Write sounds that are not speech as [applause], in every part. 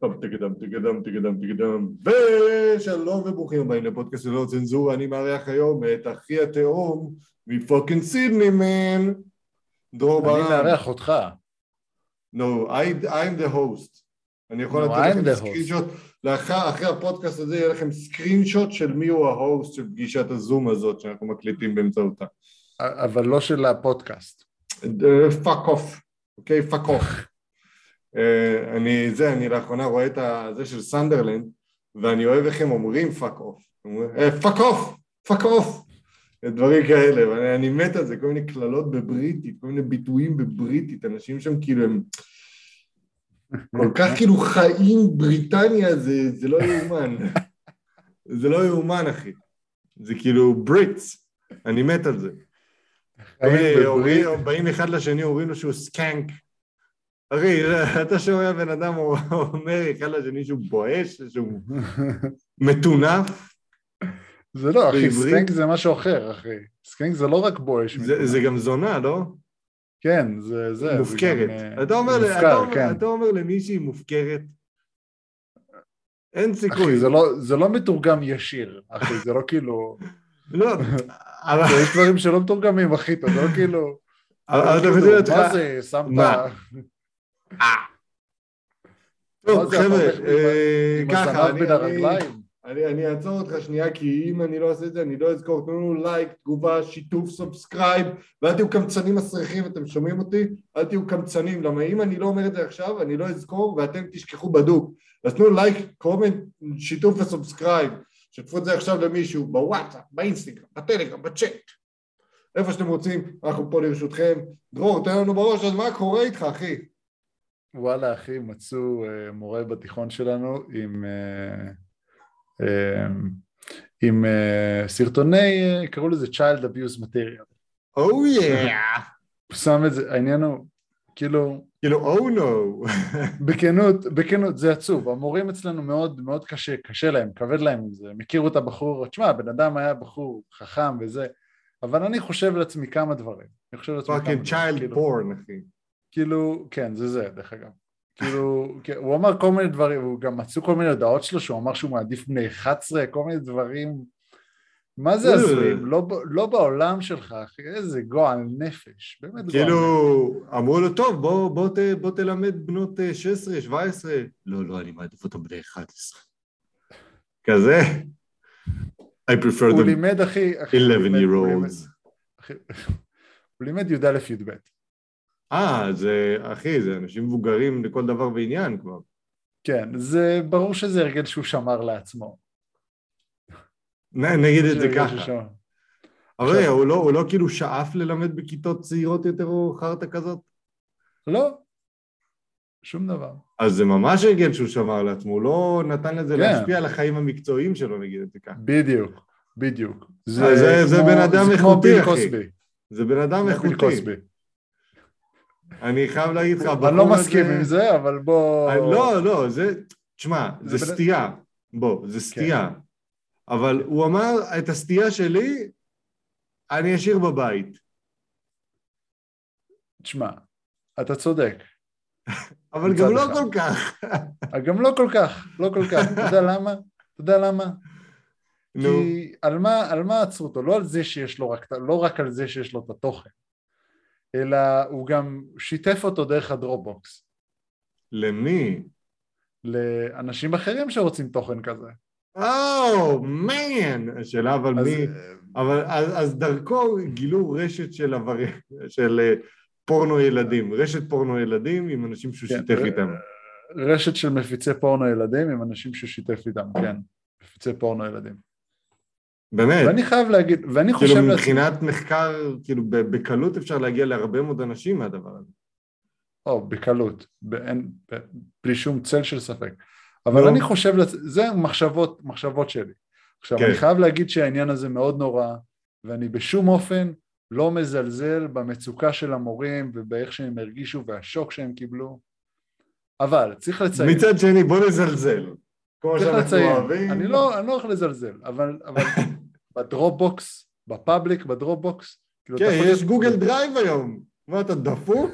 טוב, תקדם, תקדם, תקדם, תקדם, ושלום וברוכים הבאים לפודקאסט ללא צנזורה, אני מארח היום את אחי התאום מ fucking סידני man, דרור ברם. אני מארח אותך. No, I, I'm the host. אני יכול No, לתת לכם screenshot, לאחר, אחרי הפודקאסט הזה יהיה לכם screenshot של מי הוא ה host של פגישת הזום הזאת שאנחנו מקליטים באמצעותה. אבל לא של הפודקאסט. fuck off, אוקיי? fuck off. אני, זה, אני לאחרונה רואה את זה של סנדרלנד, ואני אוהב איך הם אומרים fuck off. fuck off, fuck off. דברים כאלה, ואני מת על זה, כל מיני קללות בבריטית, כל מיני ביטויים בבריטית, אנשים שם כאילו הם כל כך כאילו חיים בריטניה, זה, זה לא יאומן. זה לא יאומן, אחי. זה כאילו Brits, אני מת על זה. באים אחד לשני, אומרים לו שהוא סקאנק. אחי, אתה שומע בן אדם אומר אחד לשני שהוא בואש, שהוא מטונף. זה לא, אחי? סקנק זה משהו אחר, אחי. סקנק זה לא רק בואש. זה, גם זונה, לא? כן, זה... זה זה מופקרת. גם, אתה אומר, מופקר, אתה, אומר, כן. אתה אומר למישהי מופקרת, אין סיכוי. אחי, זה לא- זה לא מתורגם ישיר, אחי, זה לא כאילו... לא, [laughs] אבל יש דברים שלא מתורגמים, אחי, אתה לא כאילו... אבל אתה כאילו, מבין אותך, מה זה, שמת... מה? טוב חבר'ה, אה, ככה, אני- אעצור אותך שנייה, כי אם אני לא אעשה את זה, אני לא אזכור. תנו לנו לייק, תגובה, שיתוף, subscribe, ואל תהיו קמצנים מסריחים, אתם שומעים אותי? אל תהיו קמצנים, למה אם אני לא אומר את זה עכשיו, אני לא אזכור, ואתם תשכחו בדוק. אז תנו לייק, comment, שיתוף ו subscribe. שתפו את זה עכשיו למישהו, בוואטסאפ, באינסטגרם, בטלגרם, בצ'אט. איפה שאתם רוצים, אנחנו פה לרשותכם. דרור, תן לנו בראש, אז מה קורה איתך, אחי? וואלה, אחי, מצאו אה, מורה בתיכון שלנו עם... אה, אה, עם אה, סרטוני, אה, קראו לזה Child Abuse Material. או יא! הוא שם את זה, העניין הוא, כאילו, כאילו, או נו. [laughs] בכנות, בכנות, זה עצוב, המורים אצלנו מאוד מאוד קשה, קשה להם, כבד להם עם זה, מכירו את הבחור, תשמע, הבן אדם היה בחור חכם וזה, אבל אני חושב לעצמי כמה דברים, אני חושב לעצמי כמה fucking דברים, child כאילו- porn, אחי. כאילו, כן, זה זה, דרך אגב. כאילו, כן, הוא אמר כל מיני דברים, הוא גם מצאו כל מיני הודעות שלו, שהוא אמר שהוא מעדיף בני 11, כל מיני דברים, מה זה אה. הזויים? לא, לא בעולם שלך, אחי, איזה גועל נפש, באמת גועל נפש. כאילו, אמרו לו, טוב, בוא, בוא, ת, בוא תלמד בנות אה, 16, 17. לא, לא, אני מעדיף אותם בני 11. כזה. I prefer them לימד, אחי, אחי, הוא 11 לימד- year olds. הוא לימד [laughs] י"א-י"ב. אה, זה, אחי, זה אנשים מבוגרים לכל דבר ועניין כבר. כן, זה ברור שזה הרגל שהוא שמר לעצמו. נגיד את זה ככה. אבל הוא לא, הוא לא כאילו שאף ללמד בכיתות צעירות יותר או חרטא כזאת? לא, שום דבר. אז זה ממש הרגל שהוא שמר לעצמו, הוא לא נתן לזה כן. להשפיע על החיים המקצועיים שלו, נגיד את זה ככה. בדיוק, בדיוק. אה, זה- זה כמו- בן אדם זה איכותי, אחי. זה בן אדם איכותי. אני חייב להגיד לך, אני לא מסכים עם זה, אבל בוא... לא, לא, זה, תשמע, זה סטייה, בוא, זה סטייה. אבל הוא אמר, את הסטייה שלי, אני אשאיר בבית. תשמע, אתה צודק. [laughs] אבל גם לא. כל כך. גם לא כל כך, לא כל כך. אתה יודע למה? אתה יודע למה? כי על מה, על מה עצרו אותו? לא על זה שיש לו רק, לא רק על זה שיש לו את התוכן, אלא הוא גם שיתף אותו דרך הדרופבוקס למי? לאנשים אחרים שרוצים תוכן כזה. או, מן! השאלה אבל אז, מי... אבל אז, אז דרכו גילו רשת של עברי... של אה, פורנו ילדים, רשת פורנו ילדים עם אנשים שהוא כן, שיתף ר- איתם. רשת של מפיצי פורנו ילדים עם אנשים ששיתף איתם, כן. מפיצי פורנו ילדים. באמת. ואני חייב להגיד, ואני חושב כאילו מבחינת מחקר, כאילו בקלות אפשר להגיע להרבה מאוד אנשים מהדבר הזה. או, בקלות, באין, בלי שום צל של ספק. אבל נו. אני חושב, זה מחשבות, מחשבות שלי. עכשיו, כן. אני חייב להגיד שהעניין הזה מאוד נורא, ואני בשום אופן לא מזלזל במצוקה של המורים ובאיך שהם הרגישו והשוק שהם קיבלו, אבל צריך לציין, מצד שני, בוא נזלזל. כמו שאנחנו אוהבים. אני לא, אני לא הולך לזלזל, אבל, אבל [laughs] ב Dropbox, ב public, ב Dropbox, כאילו, כן, יש Google Drive היום. מה, אתה דפוק?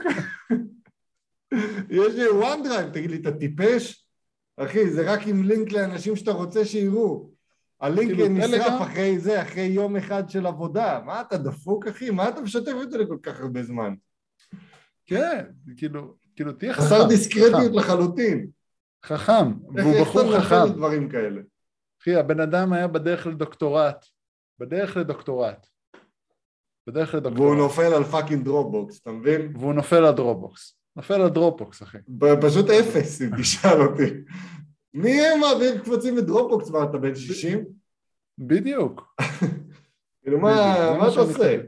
יש לי OneDrive, תגיד לי, אתה טיפש? אחי, זה רק עם לינק לאנשים שאתה רוצה שיראו. הלינק כאילו, נשרף? אחרי זה, אחרי יום אחד של עבודה. מה אתה דפוק, אחי? מה אתה משתף את זה לכל כך הרבה זמן? כן, כאילו, כאילו תהיה חכם. חסר דיסקרטיות לחלוטין. חכם, והוא בחור אתה חכם. על דברים כאלה? אחי, הבן אדם היה בדרך לדוקטורט. בדרך לדוקטורט. בדרך והוא לדוקטורט. נופל על fucking Dropbox, אתה מבין? והוא נופל ל Dropbox. נופל ל Dropbox, אחי. ב- פשוט אפס, אם תשאל אותי. מי מעביר קבצים ב Dropbox? מה, אתה בן 60? בדיוק. כאילו, מה אתה עושה?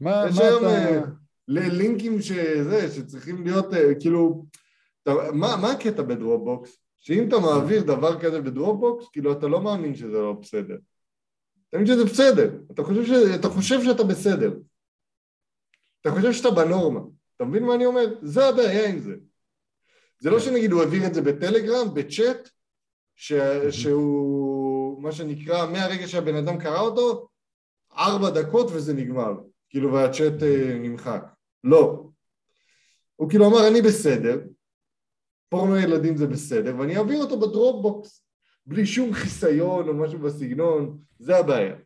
מה, יש מה היום אתה... אה, לינקים שזה, שצריכים להיות, אה, כאילו, אתה- מה מה הקטע ב Dropbox? שאם אתה מעביר דבר כזה ב Dropbox, כאילו, אתה לא מאמין שזה לא בסדר. אתה מבין שזה בסדר. אתה חושב ש- אתה חושב שאתה בסדר. אתה חושב שאתה בנורמה. אתה מבין מה אני אומר? זה הבעיה עם זה. זה לא כן. שנגיד הוא העביר את זה בטלגרם, בצ'אט, ש... שהוא, מה שנקרא, מהרגע שהבן אדם קרא אותו, ארבע דקות וזה נגמר. כאילו, והצ'אט אה, נמחק. לא. הוא כאילו אמר, אני בסדר, פורנו ילדים זה בסדר, ואני אעביר אותו בדרופבוקס, בלי שום חיסיון או משהו בסגנון, זה הבעיה.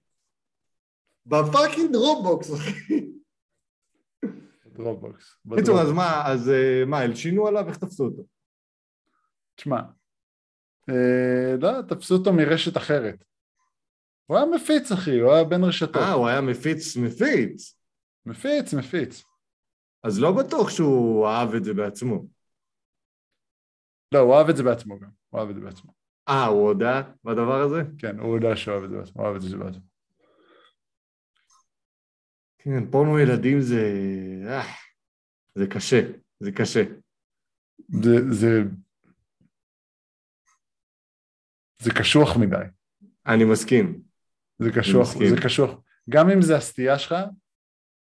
ב fucking Dropbox, אחי. Dropbox. קיצור, בדרופבוקס. אז מה, אז אה, מה, הלשינו עליו? איך תפסו אותו? תשמע, אה, לא, תפסו אותו מרשת אחרת. הוא היה מפיץ, אחי, הוא היה בין רשתות. אה, הוא היה מפיץ מפיץ. מפיץ, מפיץ. אז לא בטוח שהוא אהב את זה בעצמו. לא, הוא אהב את זה בעצמו גם. הוא אהב את זה בעצמו. אה, הוא הודה בדבר הזה? כן, הוא יודע שהוא אוהב את זה בעצמו, הוא אוהב את זה בעצמו. כן, פורנו ילדים זה... אה, זה קשה, זה קשה. זה, זה... זה קשוח מדי. אני מסכים. זה קשוח, מסכים. זה קשוח. גם אם זה הסטייה שלך,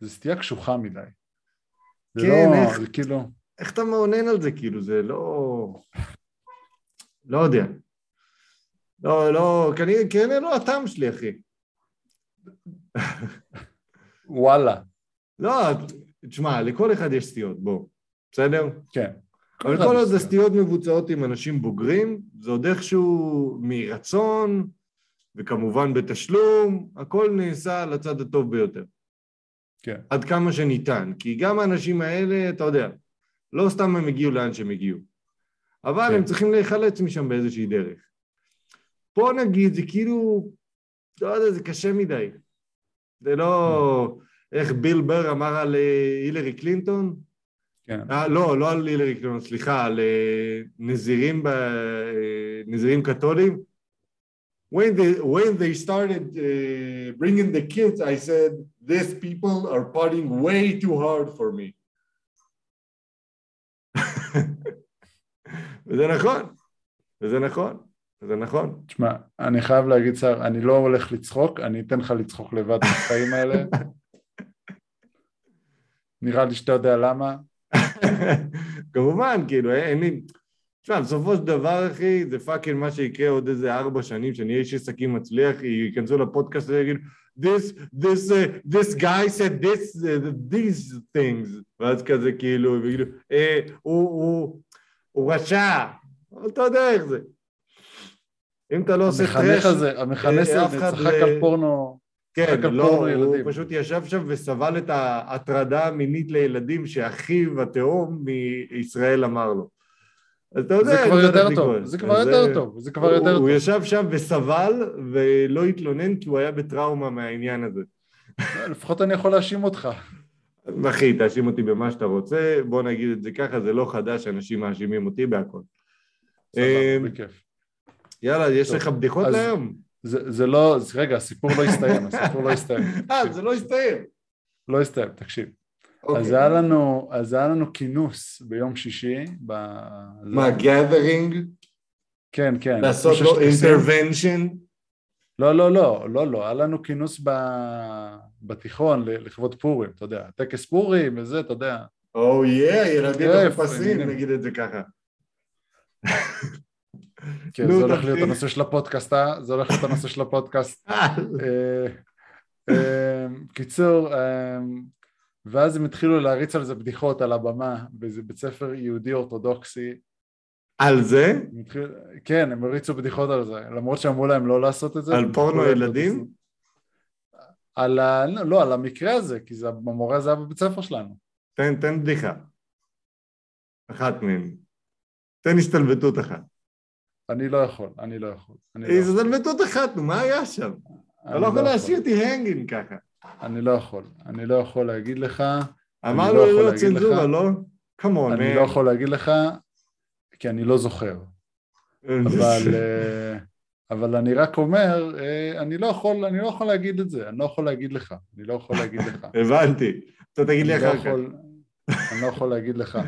זה סטייה קשוחה מדי. זה כן, לא, איך- זה כאילו... איך אתה מאונן על זה, כאילו, זה לא... לא יודע. לא, לא, כנראה, כנראה לא הטעם שלי, אחי. וואלה, לא, תשמע, לכל אחד יש סטיות, בוא. בסדר? כן. אבל כל עוד סטיות. הסטיות מבוצעות עם אנשים בוגרים, זה עוד איכשהו מרצון, וכמובן בתשלום, הכל נעשה על הצד הטוב ביותר. כן, עד כמה שניתן. כי גם האנשים האלה, אתה יודע, לא סתם הם הגיעו לאן שהם הגיעו. אבל כן. הם צריכים להיחלץ משם באיזושהי דרך. פה נגיד, זה כאילו, לא יודע, זה קשה מדי. זה לא... איך ביל בר אמר על אה, הילרי קלינטון? כן. אה, לא, לא על הילרי קלינטון, סליחה, על אה, נזירים, ב, נזירים קתולים. When they, when they started uh, bringing the kids, I said, these people are partying way too hard for me. וזה נכון, וזה נכון, וזה נכון. תשמע, אני חייב להגיד, סער, אני לא הולך לצחוק, אני אתן לך לצחוק לבד בחיים האלה. [laughs] נראה לי שאתה יודע למה. [laughs] כמובן, כאילו, אין לי... תשמע, בסופו של דבר, אחי, זה פאקינג מה שיקרה עוד איזה ארבע שנים, שאני אהיה איש עסקים מצליח, ייכנסו לפודקאסט ויגידו, this, this, uh, this guy said this, uh, these things, ואז כזה כאילו, ויגידו, אה, הוא, הוא, הוא רשע, אבל אתה יודע איך זה. אם אתה לא עושה המחנך טרש, הזה, המחנך אה, הזה אף אחד צחק על פורנו, כן, רק על לא, פורנו הוא. פשוט ישב שם וסבל את ההטרדה המינית לילדים שאחיו התאום מישראל אמר לו. אז אתה יודע, זה כבר לא יותר טוב. זה כבר יותר טוב, זה כבר הוא- יותר הוא טוב. ישב שם וסבל ולא התלונן כי הוא היה בטראומה מהעניין הזה. לא, לפחות אני יכול להאשים אותך. אחי, תאשים אותי במה שאתה רוצה, בוא נגיד את זה ככה, זה לא חדש, אנשים מאשימים אותי בהכל. סבבה, אמ, בכיף. יאללה, יש לך בדיחות להיום? זה לא, רגע, הסיפור לא הסתיים, הסיפור לא הסתיים. [laughs] אה, זה לא הסתיים. לא הסתיים, תקשיב. אוקיי. אז היה לנו, אז היה לנו כינוס ביום שישי. ב... מה, gathering? כן, כן. לעשות לו intervention? לא, לא, לא, לא, לא, היה לנו כינוס ב... בתיכון לכבוד פורים, אתה יודע, טקס פורים וזה, אתה יודע. או יא, ילדים מחופשים. נגיד את זה ככה. כן, זה הולך להיות. הנושא של הפודקאסט, אה? זה הולך להיות הנושא של הפודקאסט. [laughs] אה, אה, קיצור, אה, ואז הם התחילו להריץ על זה בדיחות על הבמה, באיזה בית ספר יהודי אורתודוקסי. על זה? כן, הם הריצו בדיחות על זה, למרות שאמרו להם לא לעשות את זה. על פורנו ילדים? על ה... לא, לא, על המקרה הזה, כי זה המורה הזה היה בבית ספר שלנו. תן, תן בדיחה. אחת מהן. תן השתלבטות אחת. אני לא יכול, אני לא יכול. לא. השתלבטות אחת, נו, מה היה שם? אתה לא יכול יכול. להשאיר אותי הנגין ככה. אני לא יכול, אני לא יכול להגיד לך, אמרנו לא ללא. צנזורה, לא? כמון, אני לא יכול להגיד לך, כי אני לא זוכר. אבל, אה, אבל אני רק אומר, אה, אני לא יכול, אני לא יכול להגיד את זה, אני לא יכול להגיד לך, אני לא יכול להגיד לך. הבנתי. אתה תגיד לי אני לא אחר כך. יכול- אני לא יכול להגיד לך.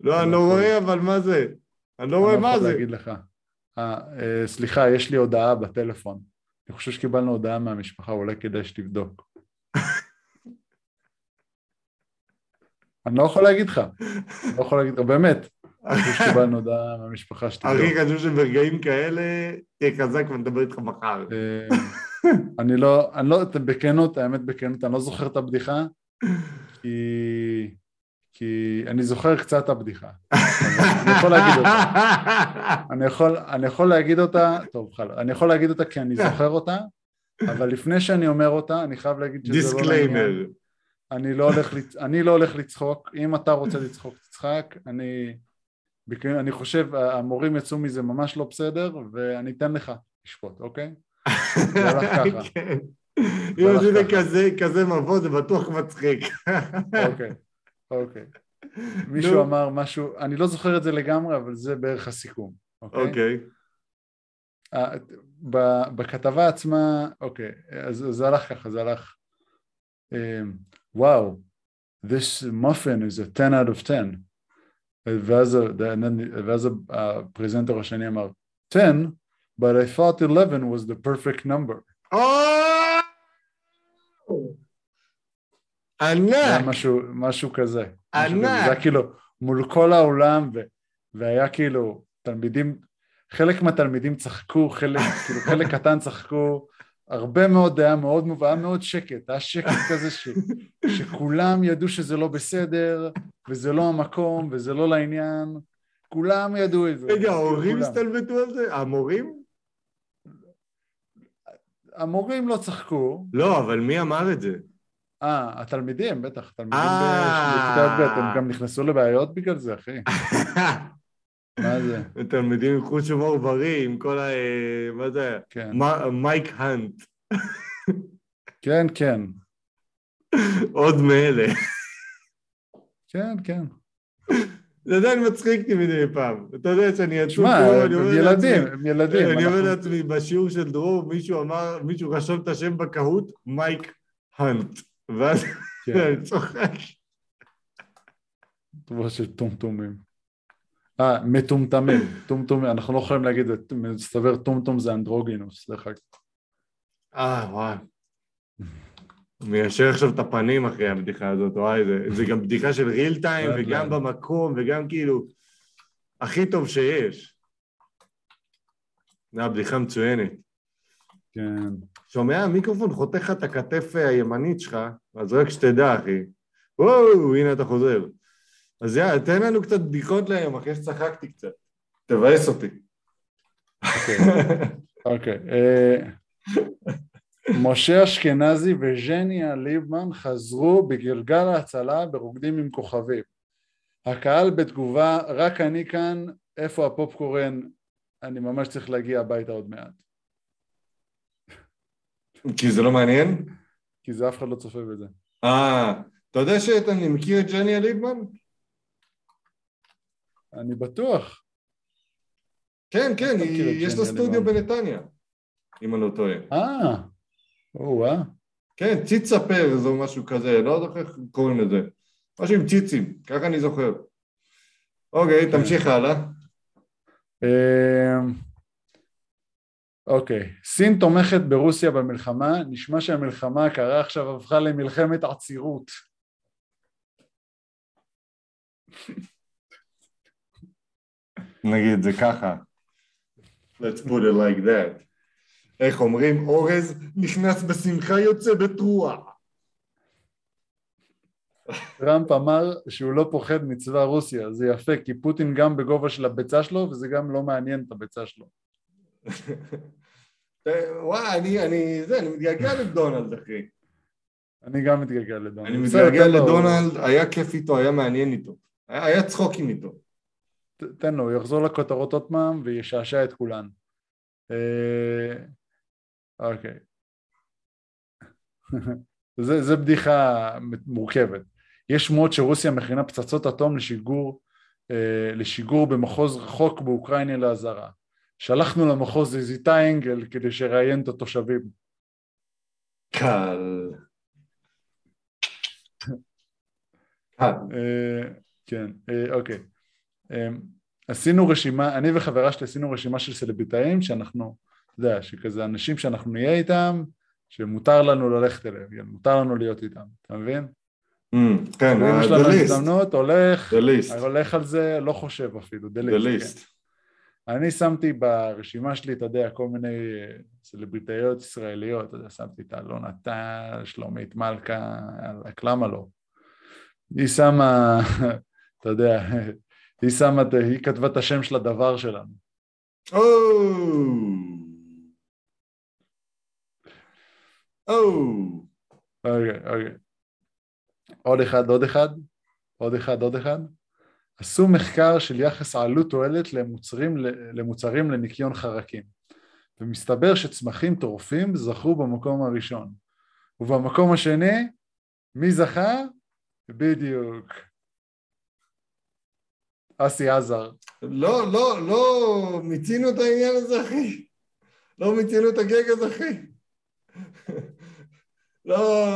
לא, אני לא לא יכול. רואה, אבל מה זה? אני לא אני רואה לא מה יכול זה. להגיד לך. אה, אה, סליחה, יש לי הודעה בטלפון. אני חושב שקיבלנו הודעה מהמשפחה, אולי כדאי שתבדוק. אני לא יכול להגיד לך, אני לא יכול להגיד לך, באמת. חושב שקיבלנו הודעה מהמשפחה שתבדוק. הכי חשוב שברגעים כאלה תהיה חזק ונדבר איתך מחר. אה, אני לא, אני לא, בכנות, האמת בכנות, אני לא זוכר את הבדיחה, כי, כי אני זוכר קצת הבדיחה. אני יכול להגיד אותה. אני יכול, אני יכול להגיד אותה, טוב, חלאס, אני יכול להגיד אותה כי אני זוכר אותה, אבל לפני שאני אומר אותה, אני חייב להגיד שזה לא. disclaimer. אני לא הולך. אני לא הולך לצחוק, אם אתה רוצה לצחוק, תצחק, אני, אני חושב, המורים יצאו מזה ממש לא בסדר, ואני אתן לך לשפוט, אוקיי? [laughs] זה הלך ככה. כן. זה אם עשית ככה. כזה, מבוא, זה בטוח מצחיק. אוקיי, אוקיי. מישהו. אמר משהו, אני לא זוכר את זה לגמרי, אבל זה בערך הסיכום, אוקיי? אוקיי. אה, בכתבה עצמה, אוקיי, אז זה הלך ככה, זה הלך, אמ, וואו, this muffin is a 10 out of 10. ואז, ואז הפרזנטור השני אמר, 10, but I thought 11 was the perfect number. או! זה היה ענק! משהו, משהו כזה. ענק. זה היה כאילו מול כל האולם, ו, והיה כאילו תלמידים, חלק מהתלמידים צחקו, חלק, כאילו חלק קטן צחקו, הרבה מאוד היה מאוד מובן, היה מאוד שקט, היה שקט [laughs] כזה ש, שכולם ידעו שזה לא בסדר, וזה לא המקום, וזה לא לעניין, כולם ידעו את זה. רגע, כאילו, ההורים. הסתלבטו על זה? המורים? המורים לא צחקו, לא, אבל מי אמר את זה? אה, התלמידים, בטח, תלמידים אה. בכיתה י"ב, הם גם נכנסו לבעיות בגלל זה, אחי. [laughs] מה זה? תלמידים עם חוש הומור בריא, עם כל ה... מה זה? כן. מה- מייק האנט. כן, כן, עוד מאלה. כן, כן. זה עדיין מצחיק אותי מדי פעם. אתה יודע שאני עצוב, שמע, כאילו, אני הם אומר ילדים, לעצמי- הם ילדים. אני אומר לעצמי, בשיעור של דרור, מישהו אמר, מישהו רשם את השם בקהוט, מייק האנט. ואז כן, [laughs] אני צוחק. טובה של טומטומים. אה, מטומטמים, טומטומים, אנחנו לא יכולים להגיד, מסתבר טומטום זה אנדרוגינוס, דרך אגב. אה, וואי. מיישר עכשיו את הפנים אחרי הבדיחה הזאת, וואי, זה, זה גם בדיחה של ריל טיים, וגם. במקום, וגם כאילו, הכי טוב שיש. זו הבדיחה מצוינת. כן, שומע, המיקרופון חותך את הכתף הימנית שלך, אז רק שתדע, אחי. וואו, הנה אתה חוזר. אז יאללה, תן לנו קצת בדיחות להיום, אחרי שצחקתי קצת. תבאס אותי. אוקיי, אוקיי. אה, משה אשכנזי וז'ניה ליבמן חזרו בגלגל ההצלה ברוקדים עם כוכבים. הקהל בתגובה, רק אני כאן, איפה הפופקורן? אני ממש צריך להגיע הביתה עוד מעט. כי זה לא מעניין? כי זה אף אחד לא צופה בזה. אה, אתה יודע שאני מכיר את ג'ניה ליבמן? אני בטוח. כן, כן, יש ג'ניה סטודיו. בנתניה, אם אני לא טועה. אה, או-אה. כן, ציץ ספר או משהו כזה, לא זוכר איך קוראים לזה. משהו עם ציצים, ככה אני זוכר. אוקיי, כן. תמשיך הלאה. אמ, אוקיי, סין תומכת ברוסיה במלחמה, נשמע שהמלחמה הקרה עכשיו הפכה למלחמת עצירות. נגיד את זה ככה. Let's put it like that. איך אומרים? אורז נכנס בשמחה יוצא בתרועה. טראמפ אמר שהוא לא פוחד מצבא רוסיה, זה יפה, כי פוטין גם בגובה של הביצה שלו, וזה גם לא מעניין את הביצה שלו. [laughs] וואי, אני, אני, זה, אני מתגעגע לדונלד, אחי. אני גם מתגעגע לדונלד. אני מתגעגע לדונלד, היה כיף איתו, היה מעניין איתו. היה צחוקים איתו. תן לו, הוא יחזור לכותרות עוד פעם וישעשע את כולן. אה, אוקיי. [laughs] זה, זה בדיחה מורכבת. יש שמועות שרוסיה מכינה פצצות אטום לשיגור, אה, לשיגור במחוז רחוק באוקראינה לאזהרה. שלחנו למחוז איזיטה אנגל כדי שיראיין את התושבים. קל. קל. אה, כן, אה, אוקיי. אה, עשינו רשימה, אני וחברה שלי עשינו רשימה של סלבריטאים שאנחנו, אתה יודע, שכזה אנשים שאנחנו נהיה איתם, שמותר לנו ללכת אליהם, כן, מותר לנו להיות איתם, אתה מבין? Mm, כן, יש the לנו list, הזדמנות, הולך, the list, הולך על זה, לא חושב אפילו, the דליסט. list. כן. אני שמתי ברשימה שלי, אתה יודע, כל מיני אה, סלבריטאיות ישראליות, אתה יודע, שמתי את אלונה טל, שלומית מלכה, יאללה, למה לא? היא שמה, [laughs] אתה יודע, היא שמה, היא כתבה את השם של הדבר שלנו. או! או! אוקיי, אוקיי. עוד אחד, עוד אחד, עוד אחד, עוד אחד. עשו מחקר של יחס עלות תועלת למוצרים, למוצרים לניקיון חרקים, ומסתבר שצמחים טורפים זכו במקום הראשון. ובמקום השני, מי זכה? בדיוק. אסי עזר. לא, לא, לא מיצינו את העניין הזה, אחי. לא מיצינו את הגג הזה, אחי. לא,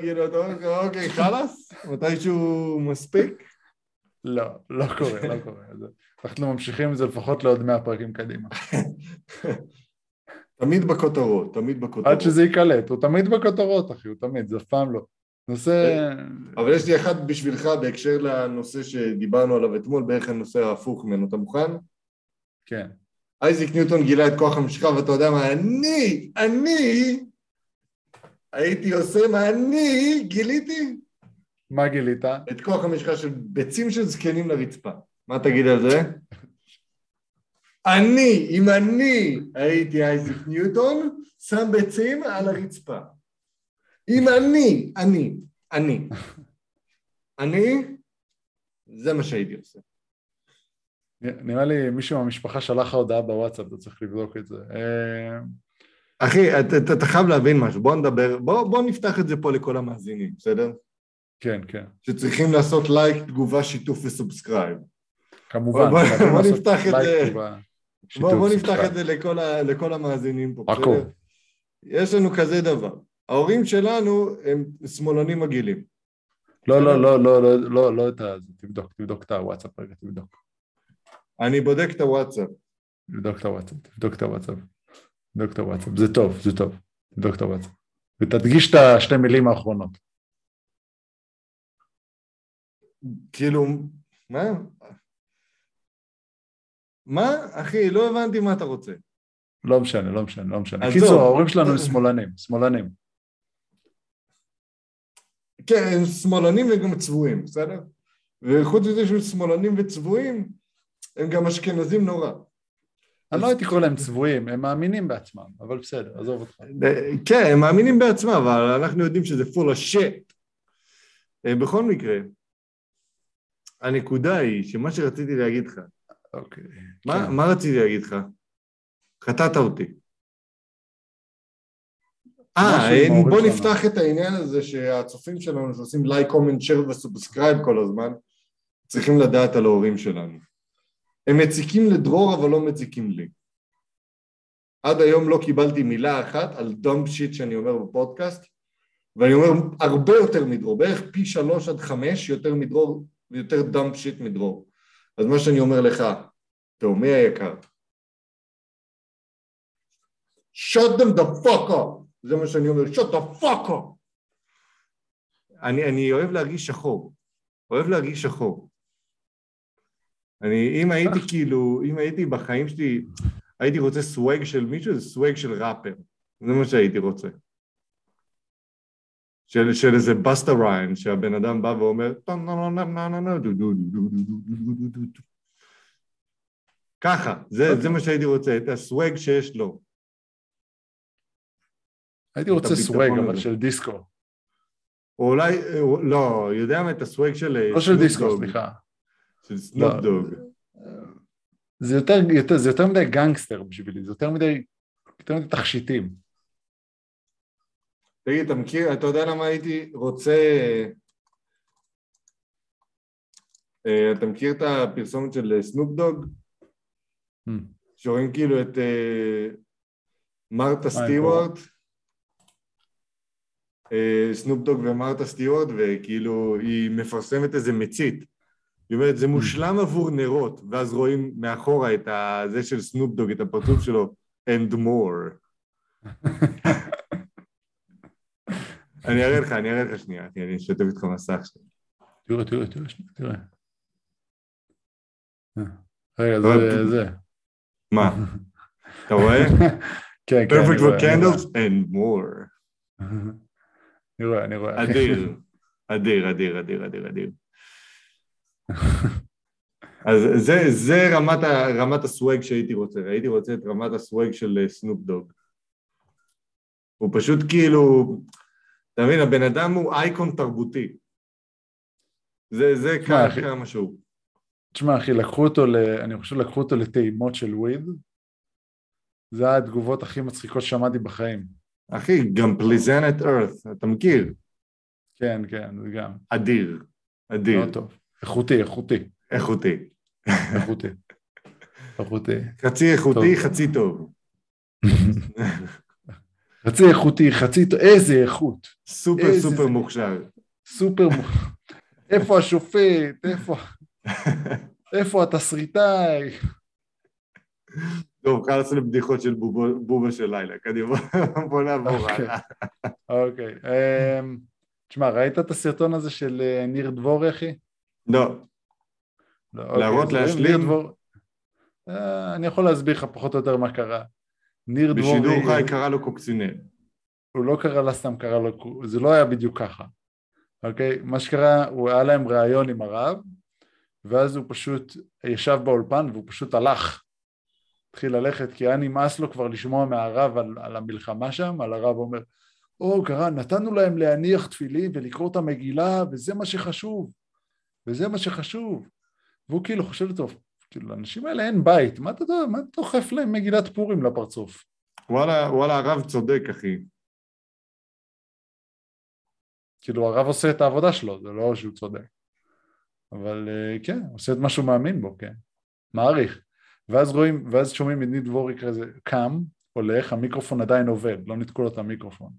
כאילו, אתה אומר, אוקיי, חלאס? מתישהו מספיק? לא, לא קורה, לא קורה. אנחנו ממשיכים עם זה לפחות לעוד 100 פרקים קדימה. תמיד בכותרות, תמיד בכותרות. עד שזה ייקלט, הוא תמיד בכותרות, אחי, הוא תמיד, זה אף פעם לא. נושא... אבל יש לי אחד בשבילך בהקשר לנושא שדיברנו עליו אתמול, בערך הנושא ההפוך ממנו. אתה מוכן? כן. אייזיק ניוטון גילה את כוח המשיכה, ואתה יודע מה, אני, אני, הייתי עושה מה אני גיליתי? מה גילית? את כוח המשיכה של ביצים של זקנים לרצפה. מה תגיד על זה? אני, אם אני הייתי אייזיק ניוטון, שם ביצים על הרצפה. אם אני, אני, אני, אני, זה מה שהייתי עושה. נראה לי מישהו מהמשפחה שלח לך הודעה בוואטסאפ, אתה צריך לבדוק את זה. אה, אחי, אתה, אתה, חייב להבין משהו, בוא נדבר, בוא, בוא נפתח את זה פה לכל המאזינים, בסדר? כן, כן, שצריכים לעשות לייק, תגובה, שיתוף ו subscribe. כמובן. בוא- בוא לעשות נפתח את זה. תגובה, בוא, שיתוף, בוא נפתח. את זה לכל, ה, לכל המאזינים פה. בסדר? יש לנו כזה דבר, ההורים שלנו הם שמאלנים מגעילים. לא, לא, לא, לא, לא, לא, לא את ה... תבדוק, תבדוק את הוואטסאפ רגע, תבדוק. אני בודק את הוואטסאפ. תבדוק את הוואטסאפ, תבדוק את הוואטסאפ. תבדוק את הוואטסאפ, זה טוב, זה טוב. תבדוק את הוואטסאפ. ותדגיש את השתי מילים האחרונות. כאילו, מה? מה? אחי, לא הבנתי מה אתה רוצה. לא משנה, לא משנה, לא משנה. קיצור, ההורים שלנו הם שמאלנים, שמאלנים. כן, הם שמאלנים וגם צבועים, בסדר? וחוץ מזה שהם שמאלנים וצבועים, הם גם אשכנזים נורא. אני לא הייתי קורא להם צבועים, הם מאמינים בעצמם, אבל בסדר, עזוב אותך. כן, הם מאמינים בעצמם, אבל אנחנו יודעים שזה full of shit. אה, בכל מקרה, הנקודה היא שמה שרציתי להגיד לך, אוקיי. מה, כן. מה רציתי להגיד לך? קטעת אותי. אה, בוא שלנו. נפתח את העניין הזה שהצופים שלנו שעושים לייק, comment, share ו subscribe כל הזמן, צריכים לדעת על ההורים שלנו. הם מציקים לדרור אבל לא מציקים לי. עד היום לא קיבלתי מילה אחת על dumb shit שאני אומר בפודקאסט, ואני אומר הרבה יותר מדרור, בערך פי שלוש עד חמש יותר מדרור, יותר דאמפ שיט מדרור. אז מה שאני אומר לך, תאומי היקר, shut them the fuck up, זה מה שאני אומר, שוט הפאקו! אני, אני אוהב להרגיש שחור, אוהב להרגיש שחור. אני, אם הייתי כאילו, אם הייתי בחיים שלי, הייתי רוצה סוואג של מישהו, זה סוואג של ראפר. זה מה שהייתי רוצה. של, של איזה בסטה ריין, שהבן אדם בא ואומר, ככה, זה, זה מה שהייתי רוצה, את הסוואג שיש לו. הייתי רוצה סוואג, אבל. של דיסקו. או אולי, אה, לא, יודע מה, את הסוואג של אה, לא של דיסקו, סליחה. של סנופ לא. דוג. זה יותר, יותר, זה יותר מדי גנגסטר בשבילי, זה יותר מדי, יותר מדי תכשיטים. תגיד, אתה מכיר, אתה יודע למה הייתי רוצה... אה, אתה מכיר את הפרסומת של אה, סנופ דוג? Hmm. שרואים כאילו את אה, מרתה סטיוארט, אה, סנופ דוג ומרתה סטיוארט, וכאילו היא מפרסמת איזה מצית. היא אומרת, זה מושלם עבור נרות, ואז רואים מאחורה את זה של סנופ דוג, את הפרצוף שלו, and more. [laughs] אני אראה לך, אני אראה לך שנייה, אני אשתף איתך מסך שלי. תראה, תראה, תראה, תראה. אה, רגע, זה, זה. מה? אתה רואה? [laughs] כן, כן, perfect for candles and more. [laughs] אני רואה, אני רואה. אדיר, [laughs] אדיר, אדיר, אדיר, אדיר, אדיר. [laughs] אז זה, זה רמת, ה, רמת הסוואג שהייתי רוצה, הייתי רוצה את רמת הסוואג של אה, סנופ דוג. הוא פשוט כאילו, אתה מבין, הבן אדם הוא אייקון תרבותי. זה, זה. כמה שהוא. תשמע, אחי, לקחו אותו, ל... אני חושב לקחו אותו לטעימות של וויד. זה היה התגובות הכי מצחיקות ששמעתי בחיים. אחי, גם פליזנט ארת, אתה מכיר? כן, כן, זה גם. אדיר, אדיר, מאוד טוב. איכותי, איכותי, איכותי. איכותי. איכותי. חצי איכותי, טוב. חצי טוב. חצי איכותי, חצי טוב, איזה איכות. סופר איזה סופר זה- מוכשר. סופר... מ- איפה השופט? איפה... [laughs] איפה התסריטאי? טוב, חלאס לבדיחות של בובו- בובה של לילה, קדימה, [laughs] בוא נעבור אוקיי. הלאה. אוקיי. אמ, תשמע, ראית את הסרטון הזה של אה, ניר דבורי, אחי? לא, לא, אוקיי, להראות, רואים, להשלים? דבור- אה, אני יכול להסביר לך פחות או יותר מה קרה. ניר דבורי, בשידור חי קרא לו קוקסינל. הוא לא קרא לה סתם, קרא לו, זה לא היה בדיוק ככה, אוקיי? מה שקרה, הוא היה להם ראיון עם הרב, ואז הוא פשוט ישב באולפן והוא פשוט הלך. התחיל ללכת, כי היה נמאס לו כבר לשמוע מהרב על, על המלחמה שם, על הרב אומר, או, קרא, נתנו להם להניח תפילין ולקרוא את המגילה, וזה מה שחשוב, וזה מה שחשוב. והוא כאילו חושב טוב, כאילו, לאנשים האלה אין בית, מה אתה, מה אתה דוחף להם מגילת פורים לפרצוף? וואלה, וואלה, הרב צודק, אחי. כאילו הרב עושה את העבודה שלו, זה לא שהוא צודק. אבל אה, כן, עושה את מה שהוא מאמין בו, כן. מעריך. ואז רואים, ואז שומעים את ניד דבורי כזה קם, הולך, המיקרופון עדיין עובד, לא ניתקו לו את המיקרופון.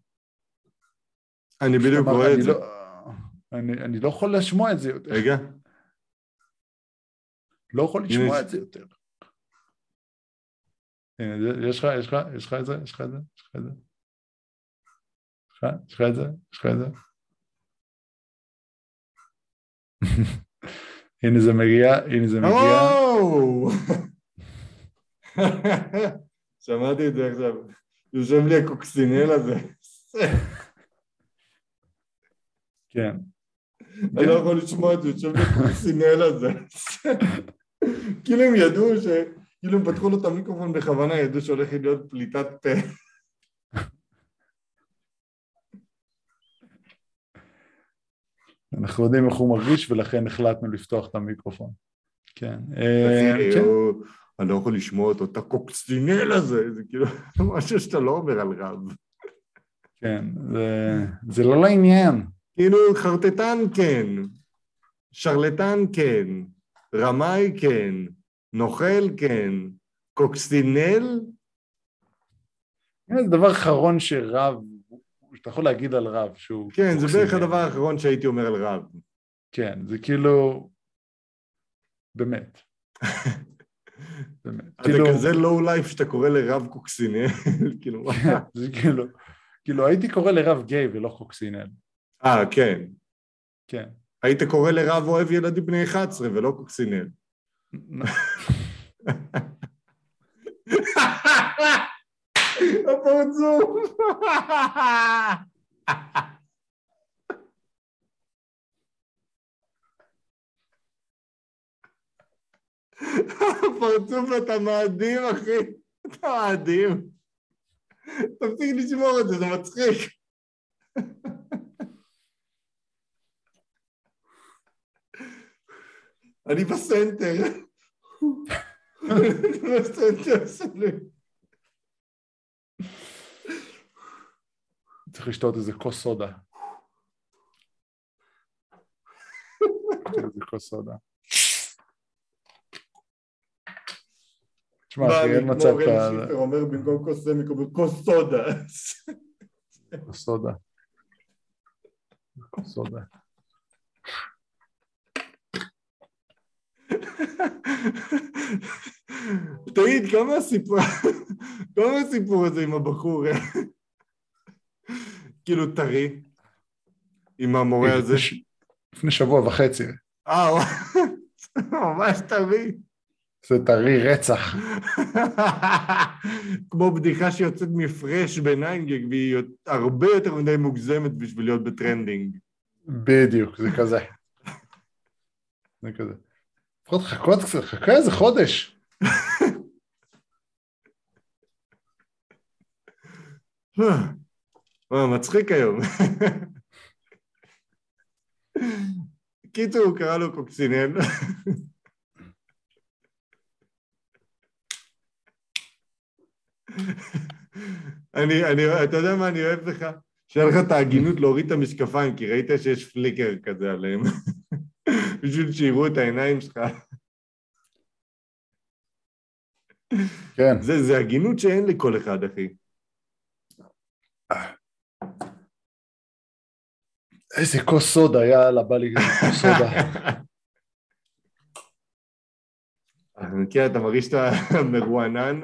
אני בדיוק רואה את זה. לא- אני, אני לא יכול לשמוע את זה יותר, רגע, לא יכול לשמוע את זה יותר. הנה, יש לך, יש לך, יש לך את זה? יש לך את זה? יש לך את זה? יש לך- יש לך את זה? יש לך את זה? [laughs] הנה זה מגיע, הנה זה מגיע. [laughs] שמעתי את זה עכשיו. יושב לי הקוקסינל הזה. כן. אני לא יכול לשמוע את זה, יושב לי הקוקסינל הזה. כאילו הם ידעו ש... כאילו הם פתחו לו את המיקרופון בכוונה, ידעו שהולך להיות פליטת פה. אנחנו יודעים איך הוא מרגיש ולכן החלטנו לפתוח את המיקרופון. כן. כן. אני לא יכול לשמוע אותו, את הקוקסינל הזה, זה כאילו [laughs] משהו שאתה לא אומר על רב. כן, זה- זה לא לעניין. כאילו חרטטן כן, שרלטן כן, רמאי כן, נוכל כן, קוקסינל? זה דבר אחרון שרב, שאתה יכול להגיד על רב שהוא... כן, זה בערך. הדבר האחרון שהייתי אומר על רב. כן, זה כאילו... באמת. [laughs] אתה כאילו, כזה לואו לייף שאתה קורא לרב קוקסינל, [laughs] כאילו, [laughs] כאילו, כאילו הייתי קורא לרב גיי ולא קוקסינל. אה, כן. כן. היית קורא לרב אוהב ילדים בני 11 ולא קוקסינל. [laughs] הפרצוף! הפרצוף אתה מאדים, אחי. אתה מאדים. תפסיק לשמור את זה, זה מצחיק. אני בסנטר. בסנטר שלי. צריך לשתות איזה כוס סודה. [laughs] איזה כוס סודה. תשמע, אחי, אין מצב אתה... אומר במקום כוס זה מקבל כוס סודה. כוס סודה. כוס סודה. תגיד, כמה הסיפור, כמה הסיפור הזה עם הבחור, כאילו טרי, עם המורה הזה? לפני שבוע וחצי. אה, [laughs] ממש טרי. זה טרי רצח. [laughs] כמו בדיחה שיוצאת מפרש בניינגג, והיא הרבה יותר מדי מוגזמת בשביל להיות ב trending. בדיוק, זה כזה. זה כזה. לפחות חכות קצת, חכה איזה חודש. [laughs] מצחיק היום. [laughs] קיצור, הוא קרא לו קוקסינל. אני, אני, אתה יודע מה אני אוהב לך? שהיה לך את ההגינות להוריד את המשקפיים, כי ראית שיש פליקר כזה עליהם. [laughs] בשביל שיראו את העיניים שלך. כן. זה, זה הגינות שאין לכל אחד, אחי. איזה כוס סודה, יאללה, בא לי כוס סודה. [laughs] אני מכיר, אתה מרגיש שאתה מרוענן?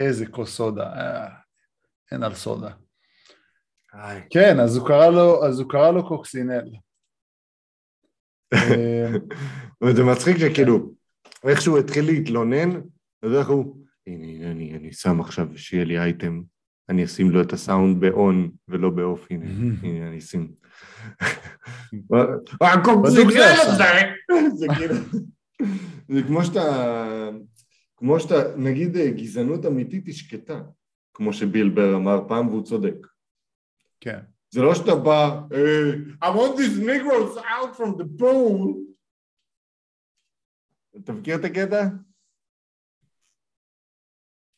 איזה כוס סודה. אה, אין על סודה. איי. כן, אז הוא קרא לו, אז הוא קרא לו קוקסינל. אה, וזה מצחיק שכאילו, איכשהו התחיל להתלונן, אז איך הוא, הנה, הנה, אני, אני שם עכשיו שיהיה לי אייטם, אני אשים לו את הסאונד באון ולא באוף, הנה, הנה, אני אשים. [laughs] זה. זה כאילו, זה כמו שאתה, כמו שאתה, נגיד אה, גזענות אמיתית היא שקטה, כמו שביל בר אמר פעם והוא צודק. כן. זה לא שאתה בא, "אה, I want these negroes out from the pool. אתה מכיר את הקטע?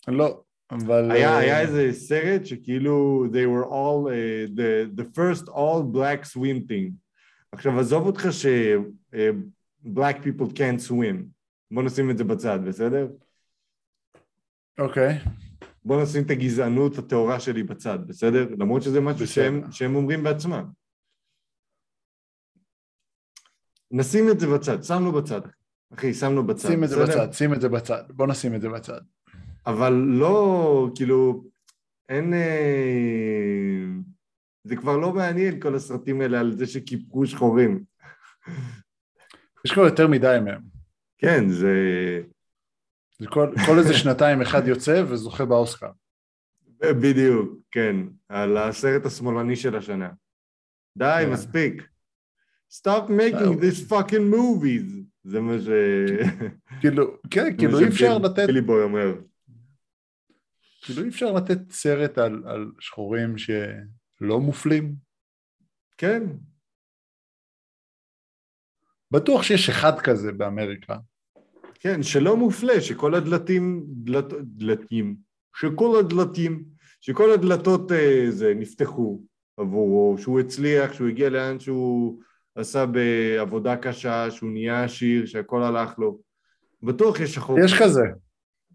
לא, אבל... היה, אה, היה איזה סרט שכאילו they were all, uh, the, the first all black swim team. עכשיו עזוב אותך ש... uh, black people can't swim. בוא נשים את זה בצד, בסדר? אוקיי. בוא נשים את הגזענות הטהורה שלי בצד, בסדר? למרות שזה משהו. שהם, שהם אומרים בעצמם. נשים את זה בצד, שמנו בצד. אחי, שמנו בצד. שים את זה בסדר? בצד, שים את זה בצד. בוא נשים את זה בצד. אבל לא, כאילו, אין... אה, זה כבר לא מעניין כל הסרטים האלה על זה שקיפחו שחורים. יש כבר יותר מדי מהם. כן, זה... כל, כל איזה שנתיים אחד יוצא וזוכה באוסקר. בדיוק, כן, על הסרט השמאלני של השנה. די, כן. מספיק. Stop making זהו. this fucking movies. זה מה ש... כאילו, כן, כאילו אי אפשר לתת, בילי בוי אומר. כאילו אי אפשר לתת סרט על, על שחורים שלא מופלים. כן, בטוח שיש אחד כזה באמריקה. כן, שלא מופלה, שכל הדלתים, דלת, דלתים, שכל הדלתים, שכל הדלתות אה, זה נפתחו עבורו, שהוא הצליח, שהוא הגיע לאן שהוא עשה בעבודה קשה, שהוא נהיה עשיר, שהכל הלך לו. בטוח יש שחור. יש כזה,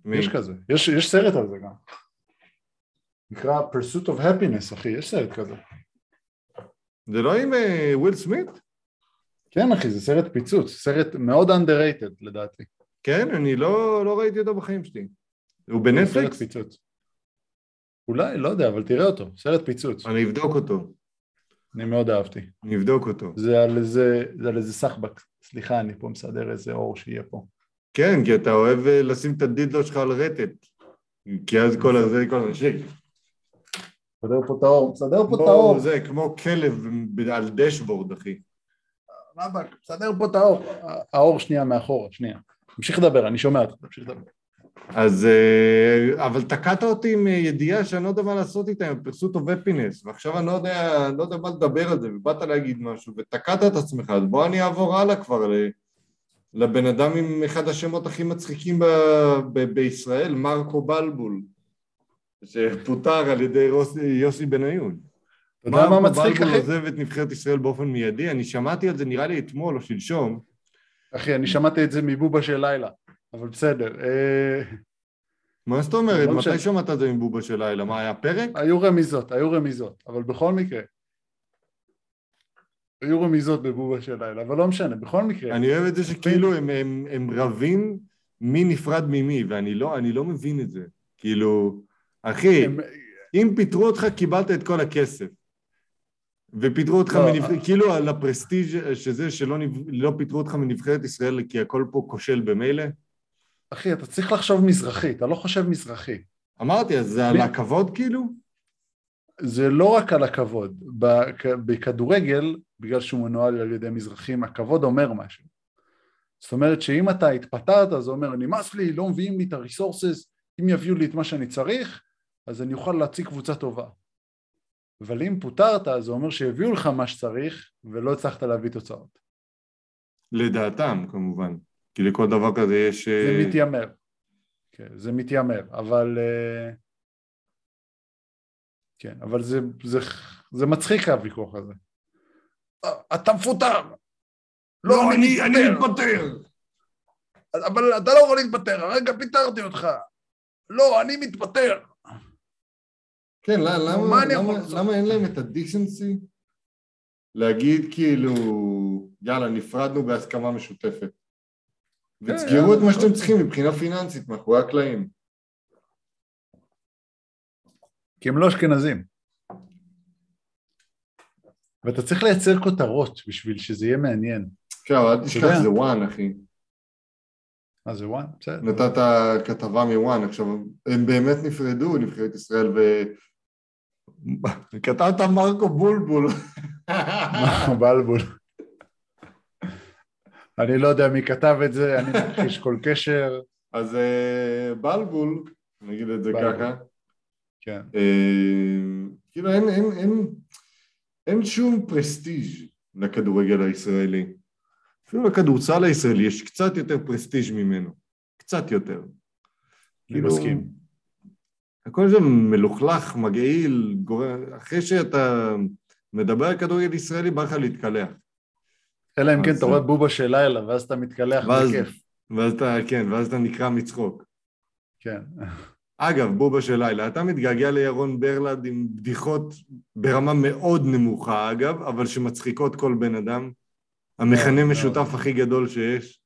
מי? יש כזה. יש, יש סרט על זה גם. נקרא Pursuit of Happiness, אחי, יש סרט כזה. זה לא עם וויל סמית? כן, אחי, זה סרט פיצוץ, סרט מאוד underrated לדעתי. כן, אני לא, לא ראיתי אותו בחיים שלי. הוא סרט בנטפליקס? פיצוץ. אולי, לא יודע, אבל תראה אותו, סרט פיצוץ. אני אבדוק אותו. אני מאוד אהבתי. אני אבדוק אותו. זה על איזה, זה על איזה סחבק. סליחה, אני פה מסדר איזה אור שיהיה פה. כן, כי אתה אוהב אה, לשים את הדילדו שלך על רטט. כי אז כל הזה, כל הנשק. מסדר פה את האור, מסדר פה את האור. זה, כמו כלב על דשבורד, אחי. רבאק, מסדר פה את האור. האור שנייה מאחורה, שנייה. תמשיך לדבר, אני שומע אותך, תמשיך לדבר. אז, אה, אבל תקעת אותי עם ידיעה שאני לא יודע מה לעשות איתה, עם פרסות of happiness, ועכשיו אני לא יודע, לא יודע מה לדבר על זה, ובאת להגיד משהו, ותקעת את עצמך, אז בוא אני אעבור הלאה כבר לבן אדם עם אחד השמות הכי מצחיקים ב, ב, בישראל, מרקו בלבול, שפוטר על ידי רוס, יוסי בניון. אתה יודע מה מצחיק, אחי? מרקו בלבול עוזב את נבחרת ישראל באופן מיידי, אני שמעתי על זה נראה לי אתמול או שלשום. אחי, אני שמעתי את זה מבובה של לילה. אבל בסדר. אה, מה זאת אומרת? מתי שמעת את זה עם בובה של לילה? מה, היה פרק? היו רמיזות, היו רמיזות, אבל בכל מקרה. היו רמיזות בבובה של לילה, אבל לא משנה, בכל מקרה. אני אוהב את זה שכאילו הם, הם, הם רבים מי נפרד ממי, ואני לא, לא מבין את זה. כאילו, אחי, הם... אם פיטרו אותך, קיבלת את כל הכסף. ופיטרו אותך לא, מנבחרת, כאילו על הפרסטיג' שזה שלא לא פיטרו אותך מנבחרת ישראל כי הכל פה כושל במילא. אחי, אתה צריך לחשוב מזרחי, אתה לא חושב מזרחי. אמרתי, אז זה על הכבוד כאילו? זה לא רק על הכבוד. בכדורגל, בגלל שהוא מנוהל על ידי מזרחים, הכבוד אומר משהו. זאת אומרת שאם אתה התפטרת, זה אומר, נמאס לי, לא מביאים לי את הריסורסס, אם יביאו לי את מה שאני צריך, אז אני אוכל להציג קבוצה טובה. אבל אם פוטרת, זה אומר שהביאו לך מה שצריך, ולא הצלחת להביא תוצאות. לדעתם, כמובן. כי לכל דבר כזה יש... זה אה, מתיימר. כן, זה מתיימר, אבל... אה, כן, אבל זה, זה, זה מצחיק הוויכוח הזה. אה, אתה מפוטר! לא, לא אני, אני מתפטר! אבל אתה לא יכול להתפטר, הרגע פיטרתי אותך. לא, אני מתפטר. כן, למה, למה, למה אין להם את הדיסנסי להגיד כאילו, יאללה, נפרדנו בהסכמה משותפת. כן, ותסגרו את מה שאתם צריכים מבחינה פיננסית מאחורי הקלעים. כי הם לא אשכנזים. ואתה צריך לייצר כותרות בשביל שזה יהיה מעניין. כן, אבל אל תשכח, זה וואן, אחי. מה זה וואן? בסדר. נתת כתבה מוואן, עכשיו, הם באמת נפרדו, נבחרת ישראל, ו... כתבת מרקו בולבול. מרקו [laughs] בלבול. אני לא יודע מי כתב את זה, אני מכחיש כל קשר. אז אה, בלבול, נגיד את זה ככה. כן. אה, כאילו אין, אין, אין, אין שום פרסטיג' לכדורגל הישראלי. אפילו לכדורסל הישראלי יש קצת יותר פרסטיג' ממנו. קצת יותר. אני כאילו, מסכים. הכל שם מלוכלך, מגעיל, גורם, אחרי שאתה מדבר על כדורגל ישראלי, בא לך להתקלח. אלא אם כן אתה רואה בובה של לילה, ואז אתה מתקלח בכיף. ואז אתה, כן, ואז אתה נקרע מצחוק. כן. אגב, בובה של לילה, אתה מתגעגע לירון ברלד עם בדיחות ברמה מאוד נמוכה, אגב, אבל שמצחיקות כל בן אדם. המכנה משותף הכי גדול שיש.